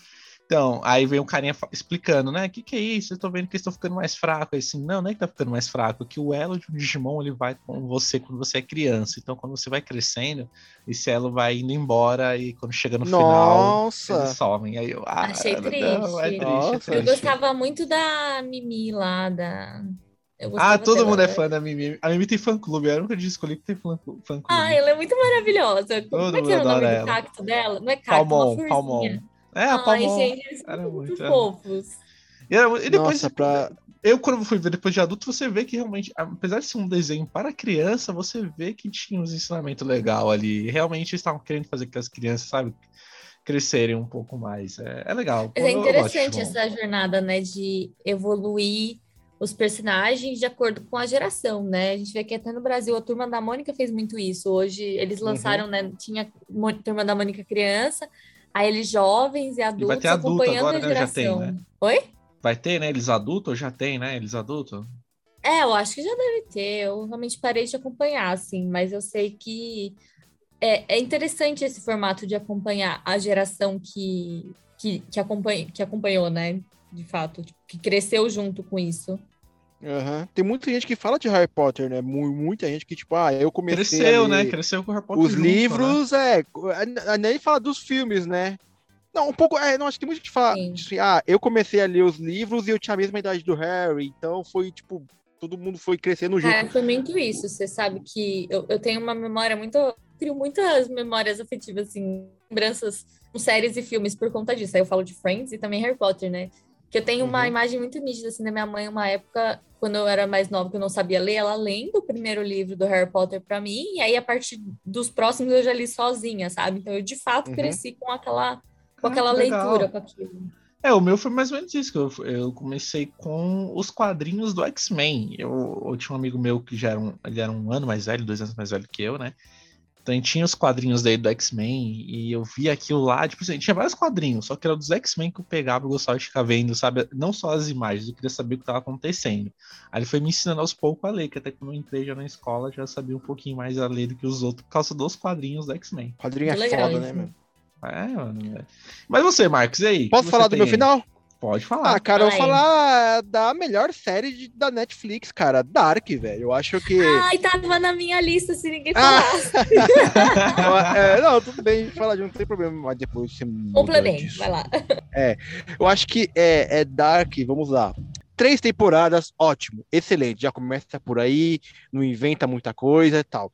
Então, aí vem um carinha explicando, né? O que, que é isso? Eu tô vendo que eles estão ficando mais fracos. Aí, assim, não, não é que tá ficando mais fraco, é que o elo de um Digimon ele vai com você quando você é criança. Então, quando você vai crescendo, esse elo vai indo embora e quando chega no Nossa. final, eles somem. Aí eu, ah, Achei triste. Não, é triste, é triste. Eu gostava muito da Mimi lá, da ah, todo mundo é fã da Mimi. A Mimi tem fã-clube. Eu nunca disse escolher que tem fã-clube. Ah, ela é muito maravilhosa. Todo Como é que é o nome ela. do cacto dela? Não é cacto, Palmon, uma Palmon. É, a Palmon. Ai, gente, eles são muito, muito fofos. E, era, e depois, Nossa, pra... eu quando fui ver depois de adulto, você vê que realmente, apesar de ser um desenho para criança, você vê que tinha uns ensinamentos legais ali. Realmente estavam querendo fazer que as crianças, sabe, crescerem um pouco mais. É, é legal. Mas é interessante essa jornada, né, de evoluir os personagens de acordo com a geração, né? A gente vê que até no Brasil a Turma da Mônica fez muito isso. Hoje eles uhum. lançaram, uhum. né? Tinha Turma da Mônica criança, aí eles jovens e adultos e vai ter adulto acompanhando agora, a geração. Né? Já tem, né? Oi? Vai ter, né? Eles adultos já tem, né? Eles adultos? É, eu acho que já deve ter. Eu realmente parei de acompanhar, assim, mas eu sei que é, é interessante esse formato de acompanhar a geração que, que, que, acompanha, que acompanhou, né? De fato, tipo, que cresceu junto com isso. Uhum. Tem muita gente que fala de Harry Potter, né? Muita gente que, tipo, ah, eu comecei. Cresceu, né? Cresceu com Harry Potter. Os junto, livros, né? é. Nem fala dos filmes, né? Não, um pouco. É, não, acho que tem muita gente que fala. Assim, ah, eu comecei a ler os livros e eu tinha a mesma idade do Harry, então foi tipo. Todo mundo foi crescendo junto. É, foi muito isso. Você sabe que eu, eu tenho uma memória muito. Crio muitas memórias afetivas, assim, lembranças com séries e filmes por conta disso. Aí eu falo de Friends e também Harry Potter, né? Que eu tenho uma uhum. imagem muito nítida, assim, da minha mãe, uma época, quando eu era mais nova, que eu não sabia ler, ela lendo o primeiro livro do Harry Potter para mim, e aí a partir dos próximos eu já li sozinha, sabe? Então eu, de fato, uhum. cresci com aquela com aquela ah, leitura, com aquilo. É, o meu foi mais ou menos isso, que eu, eu comecei com os quadrinhos do X-Men. Eu, eu, tinha um amigo meu que já era um, ele era um ano mais velho, dois anos mais velho que eu, né? Então tinha os quadrinhos daí do X-Men e eu via aquilo lá, tipo assim, tinha vários quadrinhos, só que era dos X-Men que eu pegava e gostava de ficar vendo, sabe? Não só as imagens, eu queria saber o que estava acontecendo. Aí ele foi me ensinando aos poucos a ler, que até quando eu entrei já na escola já sabia um pouquinho mais a ler do que os outros por causa dos quadrinhos do X-Men. Quadrinho é legal, foda, né, meu? É, mano. É. Mas você, Marcos, e aí? Posso falar do meu final? Pode falar. Ah, cara, eu vou falar da melhor série de, da Netflix, cara. Dark, velho. Eu acho que. Ai, tava na minha lista se ninguém ah! falasse. Ah. é, não, tudo bem, falar de não tem problema, mas depois você. Complemento, vai lá. É, eu acho que é, é Dark, vamos lá. Três temporadas, ótimo, excelente. Já começa por aí, não inventa muita coisa e tal.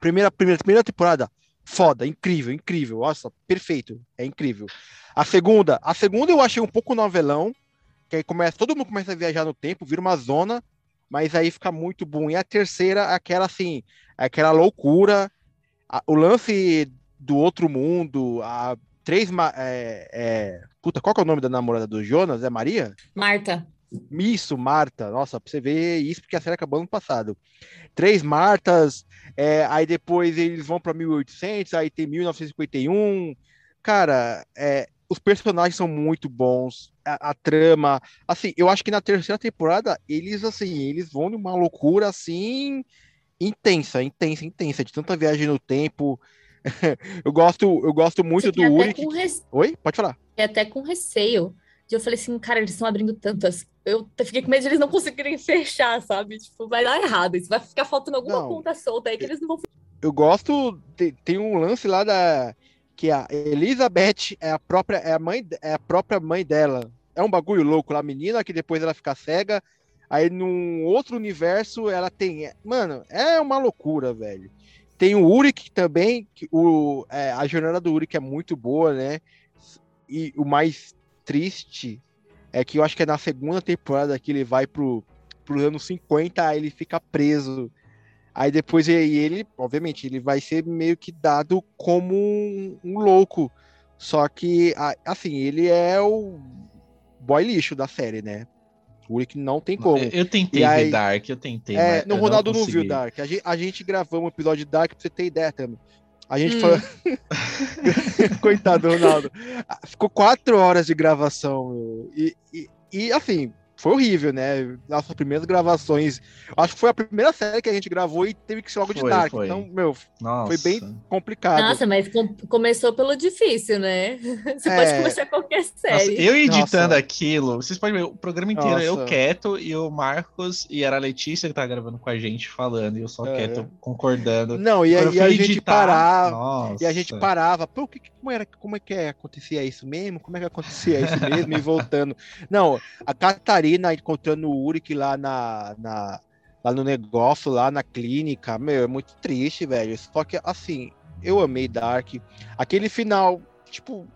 Primeira, primeira, primeira temporada, foda, incrível, incrível. Nossa, perfeito, é incrível. A segunda, a segunda eu achei um pouco novelão, que aí começa, todo mundo começa a viajar no tempo, vira uma zona, mas aí fica muito bom. E a terceira, aquela assim, aquela loucura, a, o lance do outro mundo, a três, é, é, puta, qual que é o nome da namorada do Jonas? É Maria? Marta. Isso, Marta. Nossa, pra você ver isso, porque a série acabou ano passado. Três Martas, é, aí depois eles vão para 1800, aí tem 1951. Cara, é, os personagens são muito bons, a, a, trama, assim, eu acho que na terceira temporada eles assim, eles vão numa loucura assim intensa, intensa, intensa, de tanta viagem no tempo. eu gosto, eu gosto muito do Uri. Oi, pode falar. É até com receio. Eu falei assim, cara, eles estão abrindo tantas. Eu fiquei com medo de eles não conseguirem fechar, sabe? Tipo, vai dar errado. Isso vai ficar faltando alguma não, ponta solta aí que eles não vão. Eu gosto. Tem, tem um lance lá da que a Elizabeth é a própria é a mãe é a própria mãe dela. É um bagulho louco lá, a menina que depois ela fica cega. Aí num outro universo ela tem, mano, é uma loucura, velho. Tem o Uric também, que o é, a jornada do Uric é muito boa, né? E o mais triste é que eu acho que é na segunda temporada que ele vai pro, pro ano 50, aí ele fica preso Aí depois ele, obviamente, ele vai ser meio que dado como um, um louco. Só que, assim, ele é o boy lixo da série, né? O Rick não tem como. Eu tentei aí, ver Dark, eu tentei. É, no Ronaldo não, não, viu Dark. A gente, a gente gravou um episódio de Dark pra você ter ideia também. A gente hum. falou. Coitado, Ronaldo. Ficou quatro horas de gravação. E, e, e assim, foi horrível, né? Nossas primeiras gravações. Acho que foi a primeira série que a gente gravou e teve que ser logo de foi, Dark. Foi. Então, meu, Nossa. foi bem complicado. Nossa, mas com começou pelo difícil, né? Você é... pode começar qualquer série. Nossa, eu editando Nossa. aquilo, vocês podem ver o programa inteiro, Nossa. eu quieto e o Marcos e era a Letícia que tá gravando com a gente falando, e eu só é. quieto concordando. Não, e, e a gente parava. E a gente parava. Pô, que, como, era, como é que é? acontecia isso mesmo? Como é que acontecia isso mesmo? e voltando. Não, a Catarina Marina encontrando o Uric lá na, na, lá no negócio, lá na clínica, meu, é muito triste, velho. Só que, assim, eu amei Dark. Aquele final, tipo,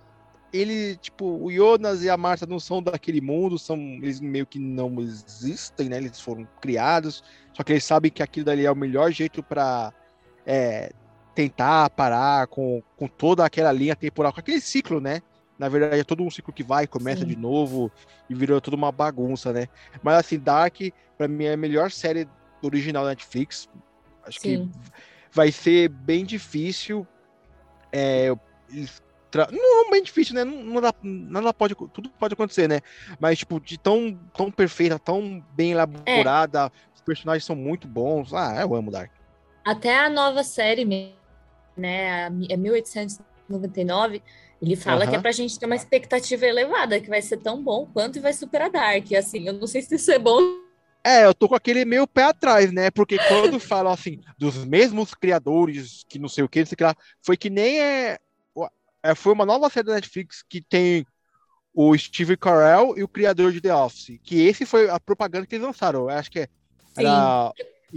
ele, tipo, o Jonas e a Marta não são daquele mundo, são, eles meio que não existem, né? Eles foram criados, só que eles sabem que aquilo dali é o melhor jeito para é, tentar parar com, com toda aquela linha temporal, com aquele ciclo, né? Na verdade é todo um ciclo que vai, começa Sim. de novo e virou toda uma bagunça, né? Mas assim, Dark, para mim, é a melhor série original da Netflix. Acho Sim. que vai ser bem difícil. É, tra... Não, bem difícil, né? Dá, nada pode, tudo pode acontecer, né? Mas, tipo, de tão, tão perfeita, tão bem elaborada, é. os personagens são muito bons. Ah, eu amo Dark. Até a nova série, né? É 1899 ele fala uhum. que é pra gente ter uma expectativa elevada, que vai ser tão bom quanto e vai superar Dark. Assim, eu não sei se isso é bom. É, eu tô com aquele meio pé atrás, né? Porque quando falam assim, dos mesmos criadores, que não sei o que, não sei o que lá, foi que nem é, é, foi uma nova série da Netflix que tem o Steve Carell e o criador de The Office. Que esse foi a propaganda que eles lançaram. Eu acho que é. Sim.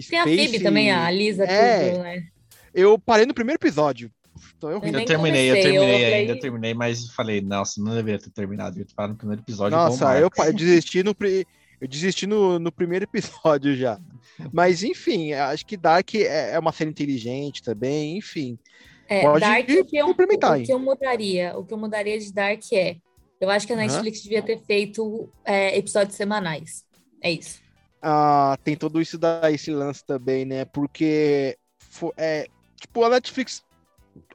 Tem a Phoebe também, a Lisa, é, tudo, né? Eu parei no primeiro episódio. Então eu, eu terminei, comecei, eu terminei eu ainda, terminei, mas falei, nossa, não deveria ter terminado. Eu no primeiro episódio. Nossa, eu, eu desisti no. Eu desisti no, no primeiro episódio já. Mas, enfim, acho que Dark é, é uma série inteligente também, enfim. É, Pode Dark, o que, eu, o que eu mudaria, o que eu mudaria de Dark é, eu acho que a Netflix uhum. devia ter feito é, episódios semanais. É isso. Ah, tem todo isso daí, esse lance também, né? Porque é, tipo, a Netflix.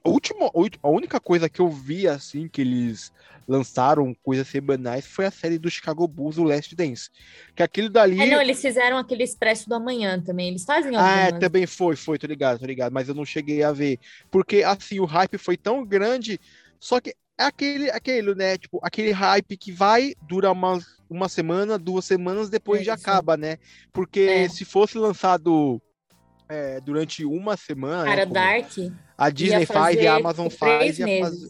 A, última, a única coisa que eu vi assim que eles lançaram coisas semanais foi a série do Chicago Bulls, o Last Dance. Que aquilo dali. É, não, eles fizeram aquele Expresso do Amanhã também. Eles fazem Ah, é, também foi, foi, tô ligado, tô ligado. Mas eu não cheguei a ver. Porque, assim, o hype foi tão grande. Só que é aquele, aquele, né? Tipo, aquele hype que vai, dura uma, uma semana, duas semanas, depois é, já acaba, né? Porque é. se fosse lançado é, durante uma semana. Cara, né, Dark. A Disney faz e a Amazon faz. Ia fazer...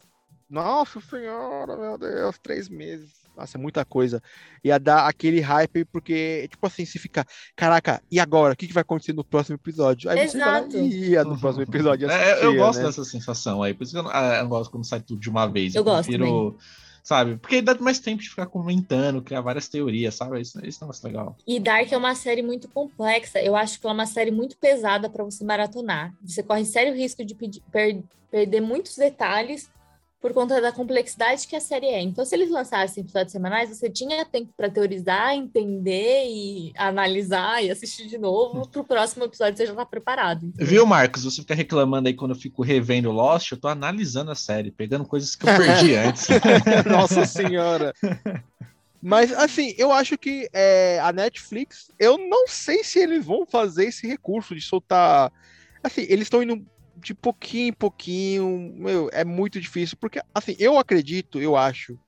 Nossa senhora, meu Deus, três meses. Nossa, é muita coisa. Ia dar aquele hype, porque, tipo assim, se fica, caraca, e agora? O que, que vai acontecer no próximo episódio? Aí Exato. você ia no próximo episódio. Assistia, é, eu gosto né? dessa sensação aí, por isso que eu, ah, eu gosto quando sai tudo de uma vez. Eu, eu gosto. Prefiro, sabe? Porque dá mais tempo de ficar comentando, criar várias teorias, sabe? Isso, isso é mais legal. E Dark é uma série muito complexa. Eu acho que ela é uma série muito pesada para você maratonar. Você corre sério risco de pedir, per, perder muitos detalhes por conta da complexidade que a série é. Então, se eles lançassem episódios semanais, você tinha tempo para teorizar, entender e analisar e assistir de novo para o próximo episódio você já tá preparado. Entendeu? Viu, Marcos? Você fica reclamando aí quando eu fico revendo Lost, eu tô analisando a série, pegando coisas que eu perdi antes. Nossa senhora! Mas, assim, eu acho que é, a Netflix, eu não sei se eles vão fazer esse recurso de soltar. Assim, eles estão indo de pouquinho em pouquinho, meu, é muito difícil, porque, assim, eu acredito, eu acho,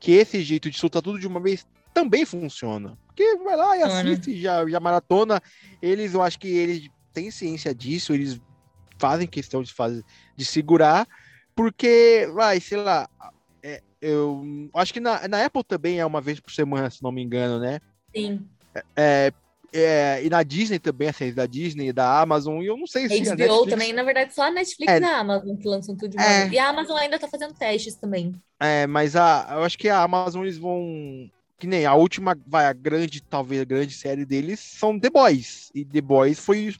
que esse jeito de soltar tudo de uma vez também funciona. Porque vai lá e assiste, já, já maratona, eles, eu acho que eles têm ciência disso, eles fazem questão de, fazer, de segurar, porque, vai, sei lá, é, eu acho que na, na Apple também é uma vez por semana, se não me engano, né? Sim. É, é, e na Disney também, assim, da Disney, da Amazon, e eu não sei se. HBO Netflix... também, na verdade, só a Netflix é, e a Amazon que lançam tudo de uma é, E a Amazon ainda tá fazendo testes também. É, mas a, eu acho que a Amazon eles vão. Que nem a última, vai, a grande, talvez a grande série deles são The Boys. E The Boys foi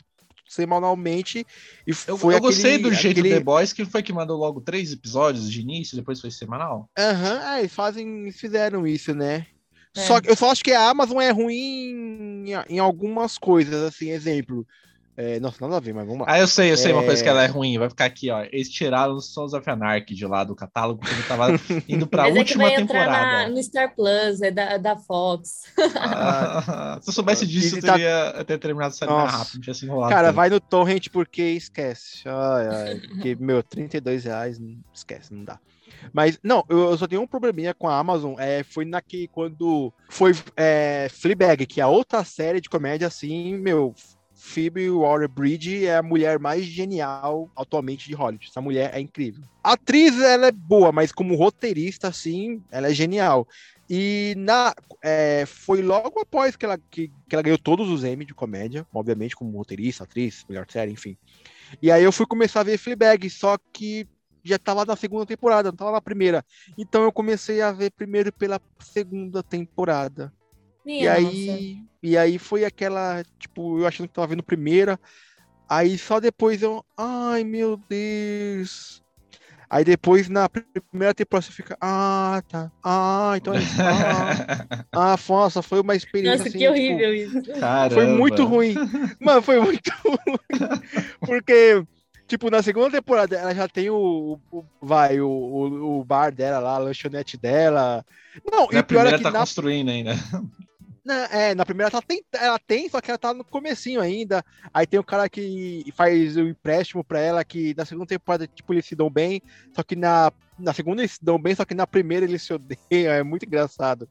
semanalmente. E eu, foi eu aquele, gostei do jeito aquele... The Boys, que foi que mandou logo três episódios de início, depois foi semanal. Aham, uhum, é, fazem, fizeram isso, né? É. Só que eu só acho que a Amazon é ruim em, em algumas coisas, assim, exemplo. É, nossa, nada a ver, mas vamos lá. Ah, eu sei, eu sei é... uma coisa que ela é ruim. Vai ficar aqui, ó. Eles tiraram os Sons of Anarchy de lá do catálogo, porque ele tava indo pra mas última é que vai temporada. Na, no Star Plus, é da, da Fox. Ah, se eu soubesse disso, eu tá teria tá... ter terminado a série mais rápido, tinha se enrolado. Cara, vai no Torrent porque esquece. Ai, ai, porque, meu, 32 reais, esquece, não dá. Mas, não, eu, só tenho um probleminha com a Amazon. É, foi naquele quando foi é, Fleabag, que é outra série de comédia, assim, meu. Phoebe Waller-Bridge é a mulher mais genial atualmente de Hollywood. Essa mulher é incrível. A atriz, ela é boa, mas como roteirista, assim, ela é genial. E na, é, foi logo após que ela, que, que ela ganhou todos os Emmy de comédia, obviamente, como roteirista, atriz, melhor série, enfim. E aí eu fui começar a ver Fleabag, só que já tava na segunda temporada, não tava na primeira. Então eu comecei a ver primeiro pela segunda temporada. Minha e aí, e aí foi aquela, tipo, eu achando que tava vendo primeira, aí só depois eu, ai meu Deus. Aí depois na primeira temporada você fica, ah, tá. Ah, então é isso. Ah, ah nossa, foi uma experiência. Nossa, assim, que horrível tipo, isso. Caramba. Foi muito ruim. Mano, foi muito ruim. Porque Tipo, na segunda temporada ela já tem o. o vai, o, o, o, bar dela lá, a lanchonete dela. Não, na e pior é que tá na... construindo ainda. Na, é, na primeira ela tem, ela tem, só que ela tá no comecinho ainda. Aí tem o cara que faz o empréstimo pra ela, que na segunda temporada, tipo, eles se dão bem, só que na, na segunda eles se dão bem, só que na primeira eles se odeiam, é muito engraçado.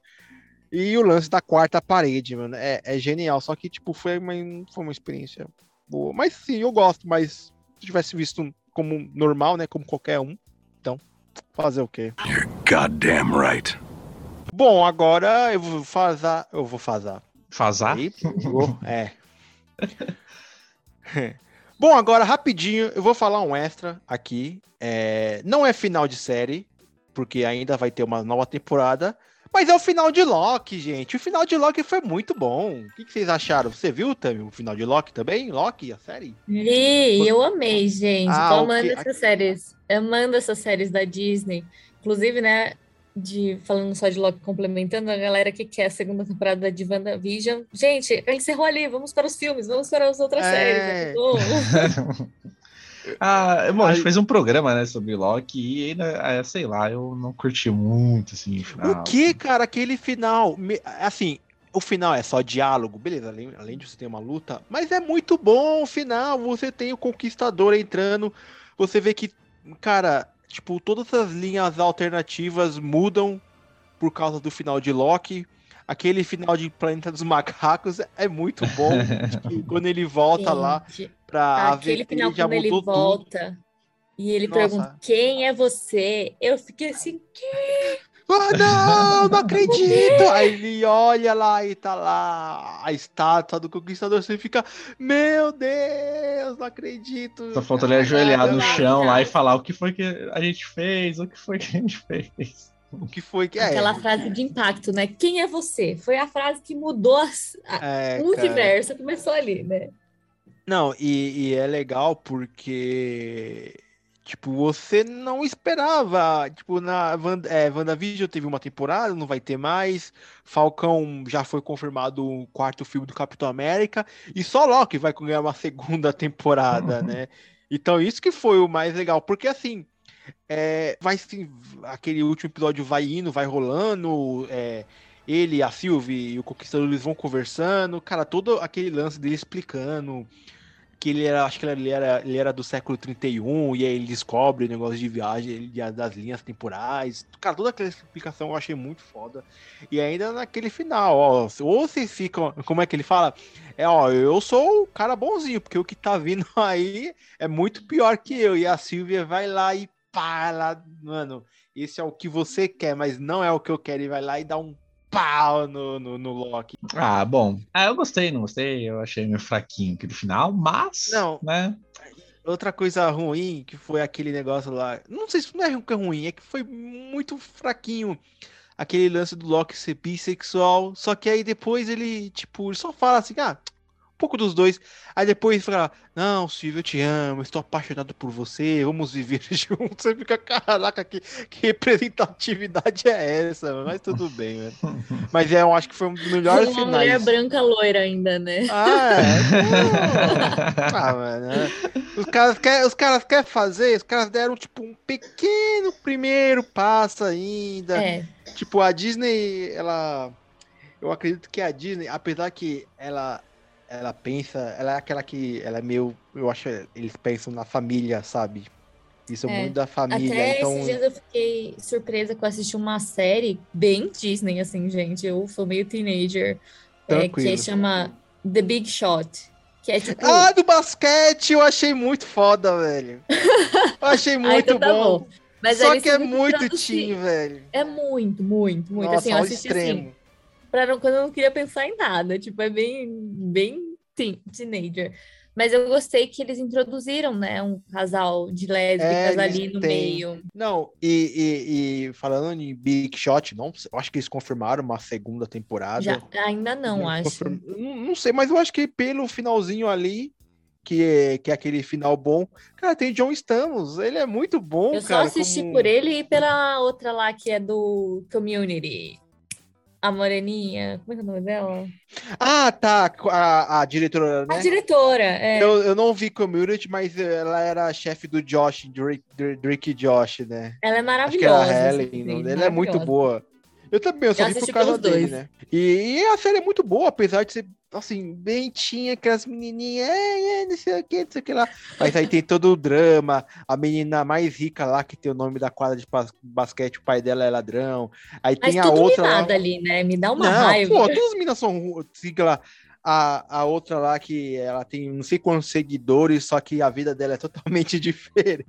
E o lance da quarta parede, mano, é, é genial, só que, tipo, foi uma, foi uma experiência boa. Mas sim, eu gosto, mas se tivesse visto como normal, né? Como qualquer um. Então. fazer o quê? You're goddamn right. Bom, agora eu vou fazer. Eu vou fazer. Fazar? é. Bom, agora rapidinho, eu vou falar um extra aqui. É, não é final de série, porque ainda vai ter uma nova temporada. Mas é o final de Loki, gente. O final de Loki foi muito bom. O que, que vocês acharam? Você viu também o final de Loki também? Loki, a série? Vi, eu amei, gente. Ah, Tô amando okay. essas séries. Amando essas séries da Disney. Inclusive, né, de falando só de Loki complementando, a galera que quer a segunda temporada de WandaVision. Gente, encerrou ali, vamos para os filmes, vamos para as outras é... séries. Tá ah, bom, a gente fez um programa, né, sobre Loki e ainda, é, sei lá, eu não curti muito, assim, o final. O que, cara, aquele final, assim, o final é só diálogo, beleza, além, além de você ter uma luta, mas é muito bom o final, você tem o Conquistador entrando, você vê que, cara, tipo, todas as linhas alternativas mudam por causa do final de Loki, aquele final de Planeta dos Macacos é muito bom. quando ele volta Gente, lá pra aquele AVT, final já quando ele volta tudo. e ele Nossa. pergunta quem é você, eu fiquei assim, que? Ah, não, não acredito! Aí ele olha lá e tá lá a estátua do conquistador. Você fica, meu Deus, não acredito. Só falta ele ajoelhar no chão lá e falar o que foi que a gente fez, o que foi que a gente fez. O que foi que é? Aquela frase de impacto, né? Quem é você? Foi a frase que mudou a, é, o universo, começou ali, né? Não, e, e, é legal porque, tipo, você não esperava. Tipo, na Wanda, é, WandaVision teve uma temporada, não vai ter mais. Falcão já foi confirmado o quarto filme do Capitão América. E só Loki vai ganhar uma segunda temporada, né? Então, isso que foi o mais legal. Porque, assim, é, vai sim, aquele último episódio vai indo, vai rolando. É, ele, a Sylvie e o Conquistador eles vão conversando. Cara, todo aquele lance dele explicando que ele era, acho que ele era, ele era do século 31, e aí ele descobre o negócio de viagem das linhas temporais. Cara, toda aquela explicação eu achei muito foda. E ainda naquele final, ó, ou vocês ficam, como é que ele fala? É, ó, eu sou o cara bonzinho, porque o que tá vindo aí é muito pior que eu. E a Silvia vai lá e pá, lá, mano, esse é o que você quer, mas não é o que eu quero. E vai lá e dá um pau no, no, no Loki. Ah, bom. Ah, eu gostei, não gostei. Eu achei meio fraquinho aqui no final, mas. Não. Né? Outra coisa ruim, que foi aquele negócio lá. Não sei se não é ruim, é que foi muito fraquinho. Aquele lance do Loki ser bissexual. Só que aí depois ele, tipo, ele só fala assim, ah um pouco dos dois. Aí depois fala, não, Silvio, eu te amo, estou apaixonado por você, vamos viver juntos. Você fica, caraca, que, que representatividade é essa? Mas tudo bem, né? Mas é, eu acho que foi um dos melhores Uma finais. mulher branca loira ainda, né? Ah, é. ah, mano. Né? Os caras querem os caras quer fazer, os caras deram, tipo, um pequeno primeiro passo ainda. É. Tipo, a Disney, ela... Eu acredito que a Disney, apesar que ela ela pensa, ela é aquela que ela é meio, eu acho, eles pensam na família, sabe? Isso é, muito da família. Até então... esses dias eu fiquei surpresa com assistir uma série bem Disney, assim, gente. Eu sou meio teenager, é, que chama The Big Shot. Que é tipo... Ah, do basquete! Eu achei muito foda, velho. Eu achei muito ah, então tá bom. Só que é muito teen, velho. É muito, muito, muito. Nossa, assim, eu assisti assim, extremo. assim pra quando eu não queria pensar em nada. Tipo, é bem, bem teen, teenager. Mas eu gostei que eles introduziram, né, um casal de lésbicas é, ali no meio. Não, e, e, e, falando em Big Shot, não, eu acho que eles confirmaram uma segunda temporada. Já, ainda não, não acho. Confirma, não, não, sei, mas eu acho que pelo finalzinho ali, que é, que é aquele final bom, cara, tem John Stamos, ele é muito bom, eu cara. Eu só assisti como... por ele e pela outra lá que é do Community a moreninha, como é que é o nome dela? Ah, tá, a, a diretora, né? A diretora, é. Eu, eu não vi Community, mas ela era a chefe do Josh, Drake, Drake Josh, né? Ela é maravilhosa. Acho que era Helen, sim, ela é muito boa. Eu também, eu só eu vi por causa dele, né? E, e, a série é muito boa, apesar de ser, assim, bem tinha aquelas menininhas, é, é, não sei o que, não sei o que lá. Mas aí tem todo o drama, a menina mais rica lá, que tem o nome da quadra de basquete, o pai dela é ladrão. Aí Mas tem a outra lá... ali, né? Me dá uma não, raiva. Pô, todas as meninas são, siga lá, a, a outra lá que ela tem não sei quantos seguidores, só que a vida dela é totalmente diferente.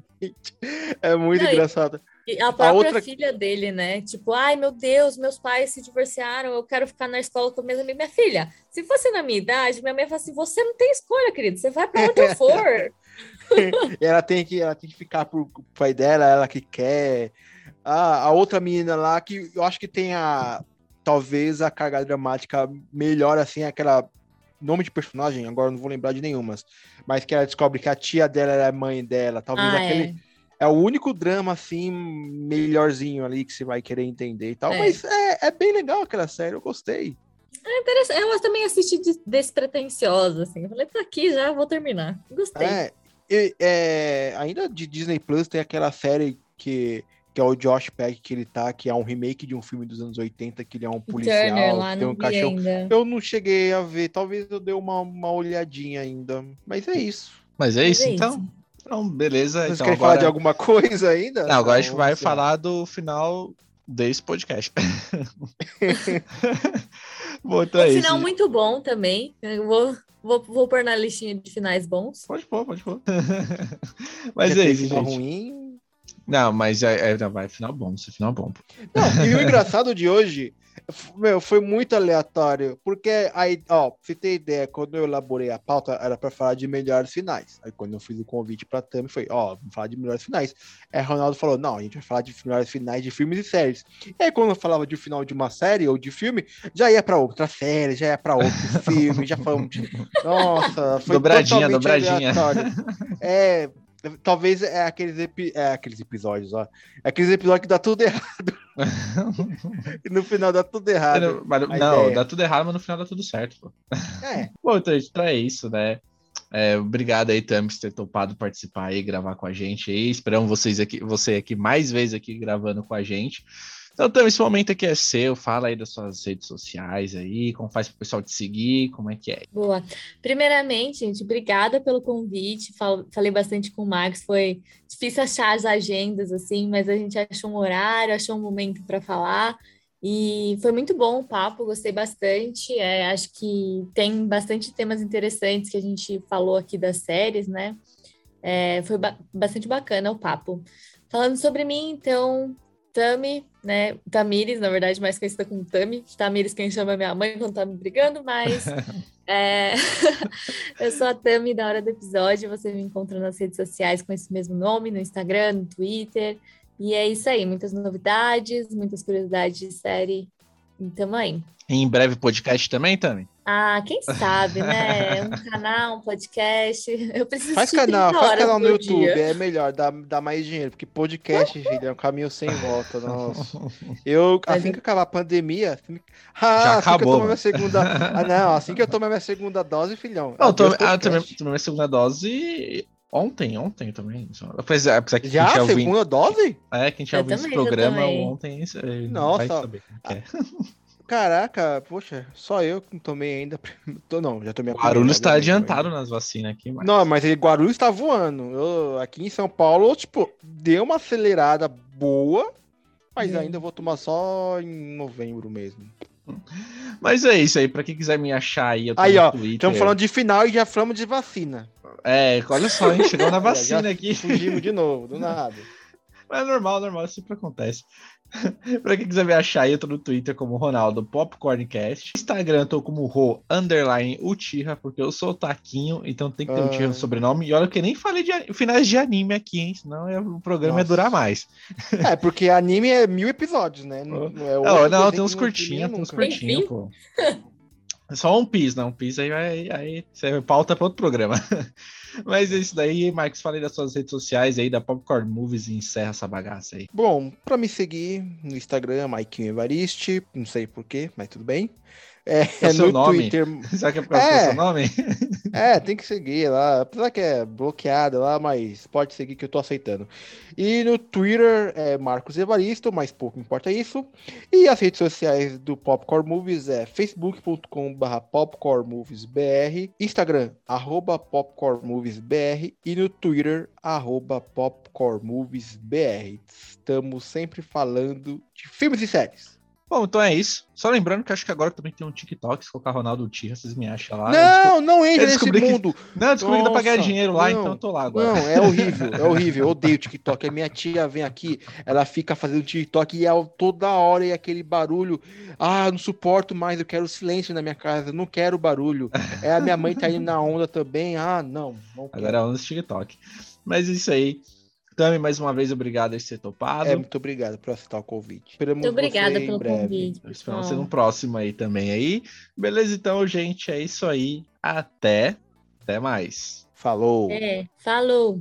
É muito não, engraçado. E a própria a outra... filha dele, né? Tipo, ai meu Deus, meus pais se divorciaram, eu quero ficar na escola com minhas amigas. Minha filha, se fosse na minha idade, minha mãe fala assim: você não tem escolha, querido, você vai para onde eu for. ela tem que ela tem que ficar pro pai dela, ela que quer. Ah, a outra menina lá que eu acho que tem a talvez a carga dramática melhor assim, aquela nome de personagem, agora não vou lembrar de nenhumas, mas que ela descobre que a tia dela era mãe dela, talvez ah, aquele é é o único drama, assim, melhorzinho ali que você vai querer entender e tal. É. Mas é, é bem legal aquela série, eu gostei. É interessante. Eu também assisti despretensiosa, assim. Eu falei, tá aqui já, vou terminar. Gostei. É, e, é, ainda de Disney Plus tem aquela série que, que é o Josh Peck, que ele tá, que é um remake de um filme dos anos 80, que ele é um policial, Turner, lá, tem um cachorro. Ainda. Eu não cheguei a ver, talvez eu dê uma, uma olhadinha ainda. Mas é isso. Mas é isso, é então. Isso. Então, beleza. Vocês então, querem agora... falar de alguma coisa ainda? Não, agora a gente vai falar do final desse podcast. bom, então é um final muito bom também. Eu vou, vou, vou pôr na listinha de finais bons. Pode pôr, pode pôr. mas é isso, gente. ruim. Não, mas é, é, não, vai final bom, esse final bom. Não, e o engraçado de hoje meu, foi muito aleatório, porque aí, ó, pra você ter ideia, quando eu elaborei a pauta, era para falar de melhores finais. Aí quando eu fiz o convite pra Tami, foi, ó, vamos falar de melhores finais. Aí Ronaldo falou, não, a gente vai falar de melhores finais de filmes e séries. E aí quando eu falava de final de uma série ou de filme, já ia para outra série, já ia para outro filme, já falamos de... Nossa, foi dobradinha, dobradinha. Aleatório. É, Talvez é aqueles, epi... é aqueles episódios, ó. É aqueles episódios que dá tudo errado. e no final dá tudo errado. Mas, não, dá tudo errado, mas no final dá tudo certo, pô. É. Bom, então, então é isso, né? É, obrigado aí, Tami, por ter topado participar aí, gravar com a gente aí. Esperamos vocês aqui, você aqui mais vezes aqui gravando com a gente. Então, Tami, esse momento aqui é seu. Fala aí das suas redes sociais aí, como faz para o pessoal te seguir, como é que é? Boa. Primeiramente, gente, obrigada pelo convite. Falei bastante com o Marcos, foi difícil achar as agendas, assim, mas a gente achou um horário, achou um momento para falar. E foi muito bom o papo, gostei bastante. É, acho que tem bastante temas interessantes que a gente falou aqui das séries, né? É, foi ba bastante bacana o papo. Falando sobre mim, então, Tami, né? Tamires, na verdade, mais conhecida como Tami. Tamires, quem chama é minha mãe quando tá me brigando, mas é... eu sou a Tami da hora do episódio. Você me encontra nas redes sociais com esse mesmo nome, no Instagram, no Twitter. E é isso aí, muitas novidades, muitas curiosidades de série. Então, aí. Em breve podcast também, Tami? Ah, quem sabe, né? Um canal, um podcast. Eu preciso Faz canal, faz canal no YouTube, dia. é melhor, dá, dá mais dinheiro, porque podcast, filho, é um caminho sem volta. Nossa. Eu, assim que acabar a pandemia, assim, ah, Já assim acabou, que eu segunda. Ah, não, assim que eu tomar minha segunda dose, filhão. Não, eu tomei, ah, tomei, tomei minha segunda dose Ontem, ontem também. Apesar, é, apesar que Já? Segunda ouvindo... dose? É, quem tinha ouvido esse programa ontem. Nossa. Vai saber é. Caraca, poxa, só eu que não tomei ainda. Tô, não, já tomei a Guarulhos está adiantado nas vacinas aqui. Mas... Não, mas Guarulhos está voando. Eu, aqui em São Paulo, tipo, deu uma acelerada boa, mas hum. ainda vou tomar só em novembro mesmo. Mas é isso aí, pra quem quiser me achar aí, eu tô aí, ó, Estamos falando de final e já falamos de vacina. É, olha só, a gente chegou na vacina aqui. Fugimos de novo, do nada. Mas é normal, normal, sempre acontece. pra quem quiser me achar, eu tô no Twitter como Ronaldo Popcorncast. Instagram eu tô como Ro Underline Uchiha, porque eu sou o Taquinho, então tem que ter o Uchiha no sobrenome. E olha que eu nem falei de finais de anime aqui, hein? Senão é, o programa Nossa. ia durar mais. É, porque anime é mil episódios, né? Não, não, é não, não tem uns curtinhos, tem uns curtinhos, pô. É só um Piece, não. Um Piece aí vai. Aí você pauta para outro programa. Mas é isso daí, Marcos. Falei das suas redes sociais aí, da Popcorn Movies e encerra essa bagaça aí. Bom, para me seguir no Instagram, Mike Evariste, não sei porquê, mas tudo bem. É, é, seu nome. Twitter. Será que é por causa é, do seu nome? é, tem que seguir lá. Apesar que é bloqueado lá, mas pode seguir que eu tô aceitando. E no Twitter é Marcos Evaristo, mas pouco importa isso. E as redes sociais do Popcorn Movies é facebook.com.br popcornmoviesbr, Instagram, arroba popcornmoviesbr e no Twitter, arroba popcornmoviesbr. Estamos sempre falando de filmes e séries. Bom, então é isso. Só lembrando que acho que agora também tem um TikTok, se colocar Ronaldo Tira, vocês me acham lá. Não, não entra nesse mundo. Que... Não, eu descobri que dá pra ganhar dinheiro lá, não, então eu tô lá agora. Não, é horrível, é horrível. Eu odeio TikTok. A minha tia vem aqui, ela fica fazendo TikTok e é toda hora e aquele barulho. Ah, não suporto mais, eu quero silêncio na minha casa, não quero barulho. É, a minha mãe tá indo na onda também. Ah, não. não agora é onda de TikTok. Mas isso aí. Tami, mais uma vez, obrigado por ter topado. É, muito obrigado por aceitar o convite. Esperamos muito obrigada pelo breve. convite. Esperamos ser no próximo aí também aí. Beleza, então, gente, é isso aí. Até. Até mais. Falou. É, falou.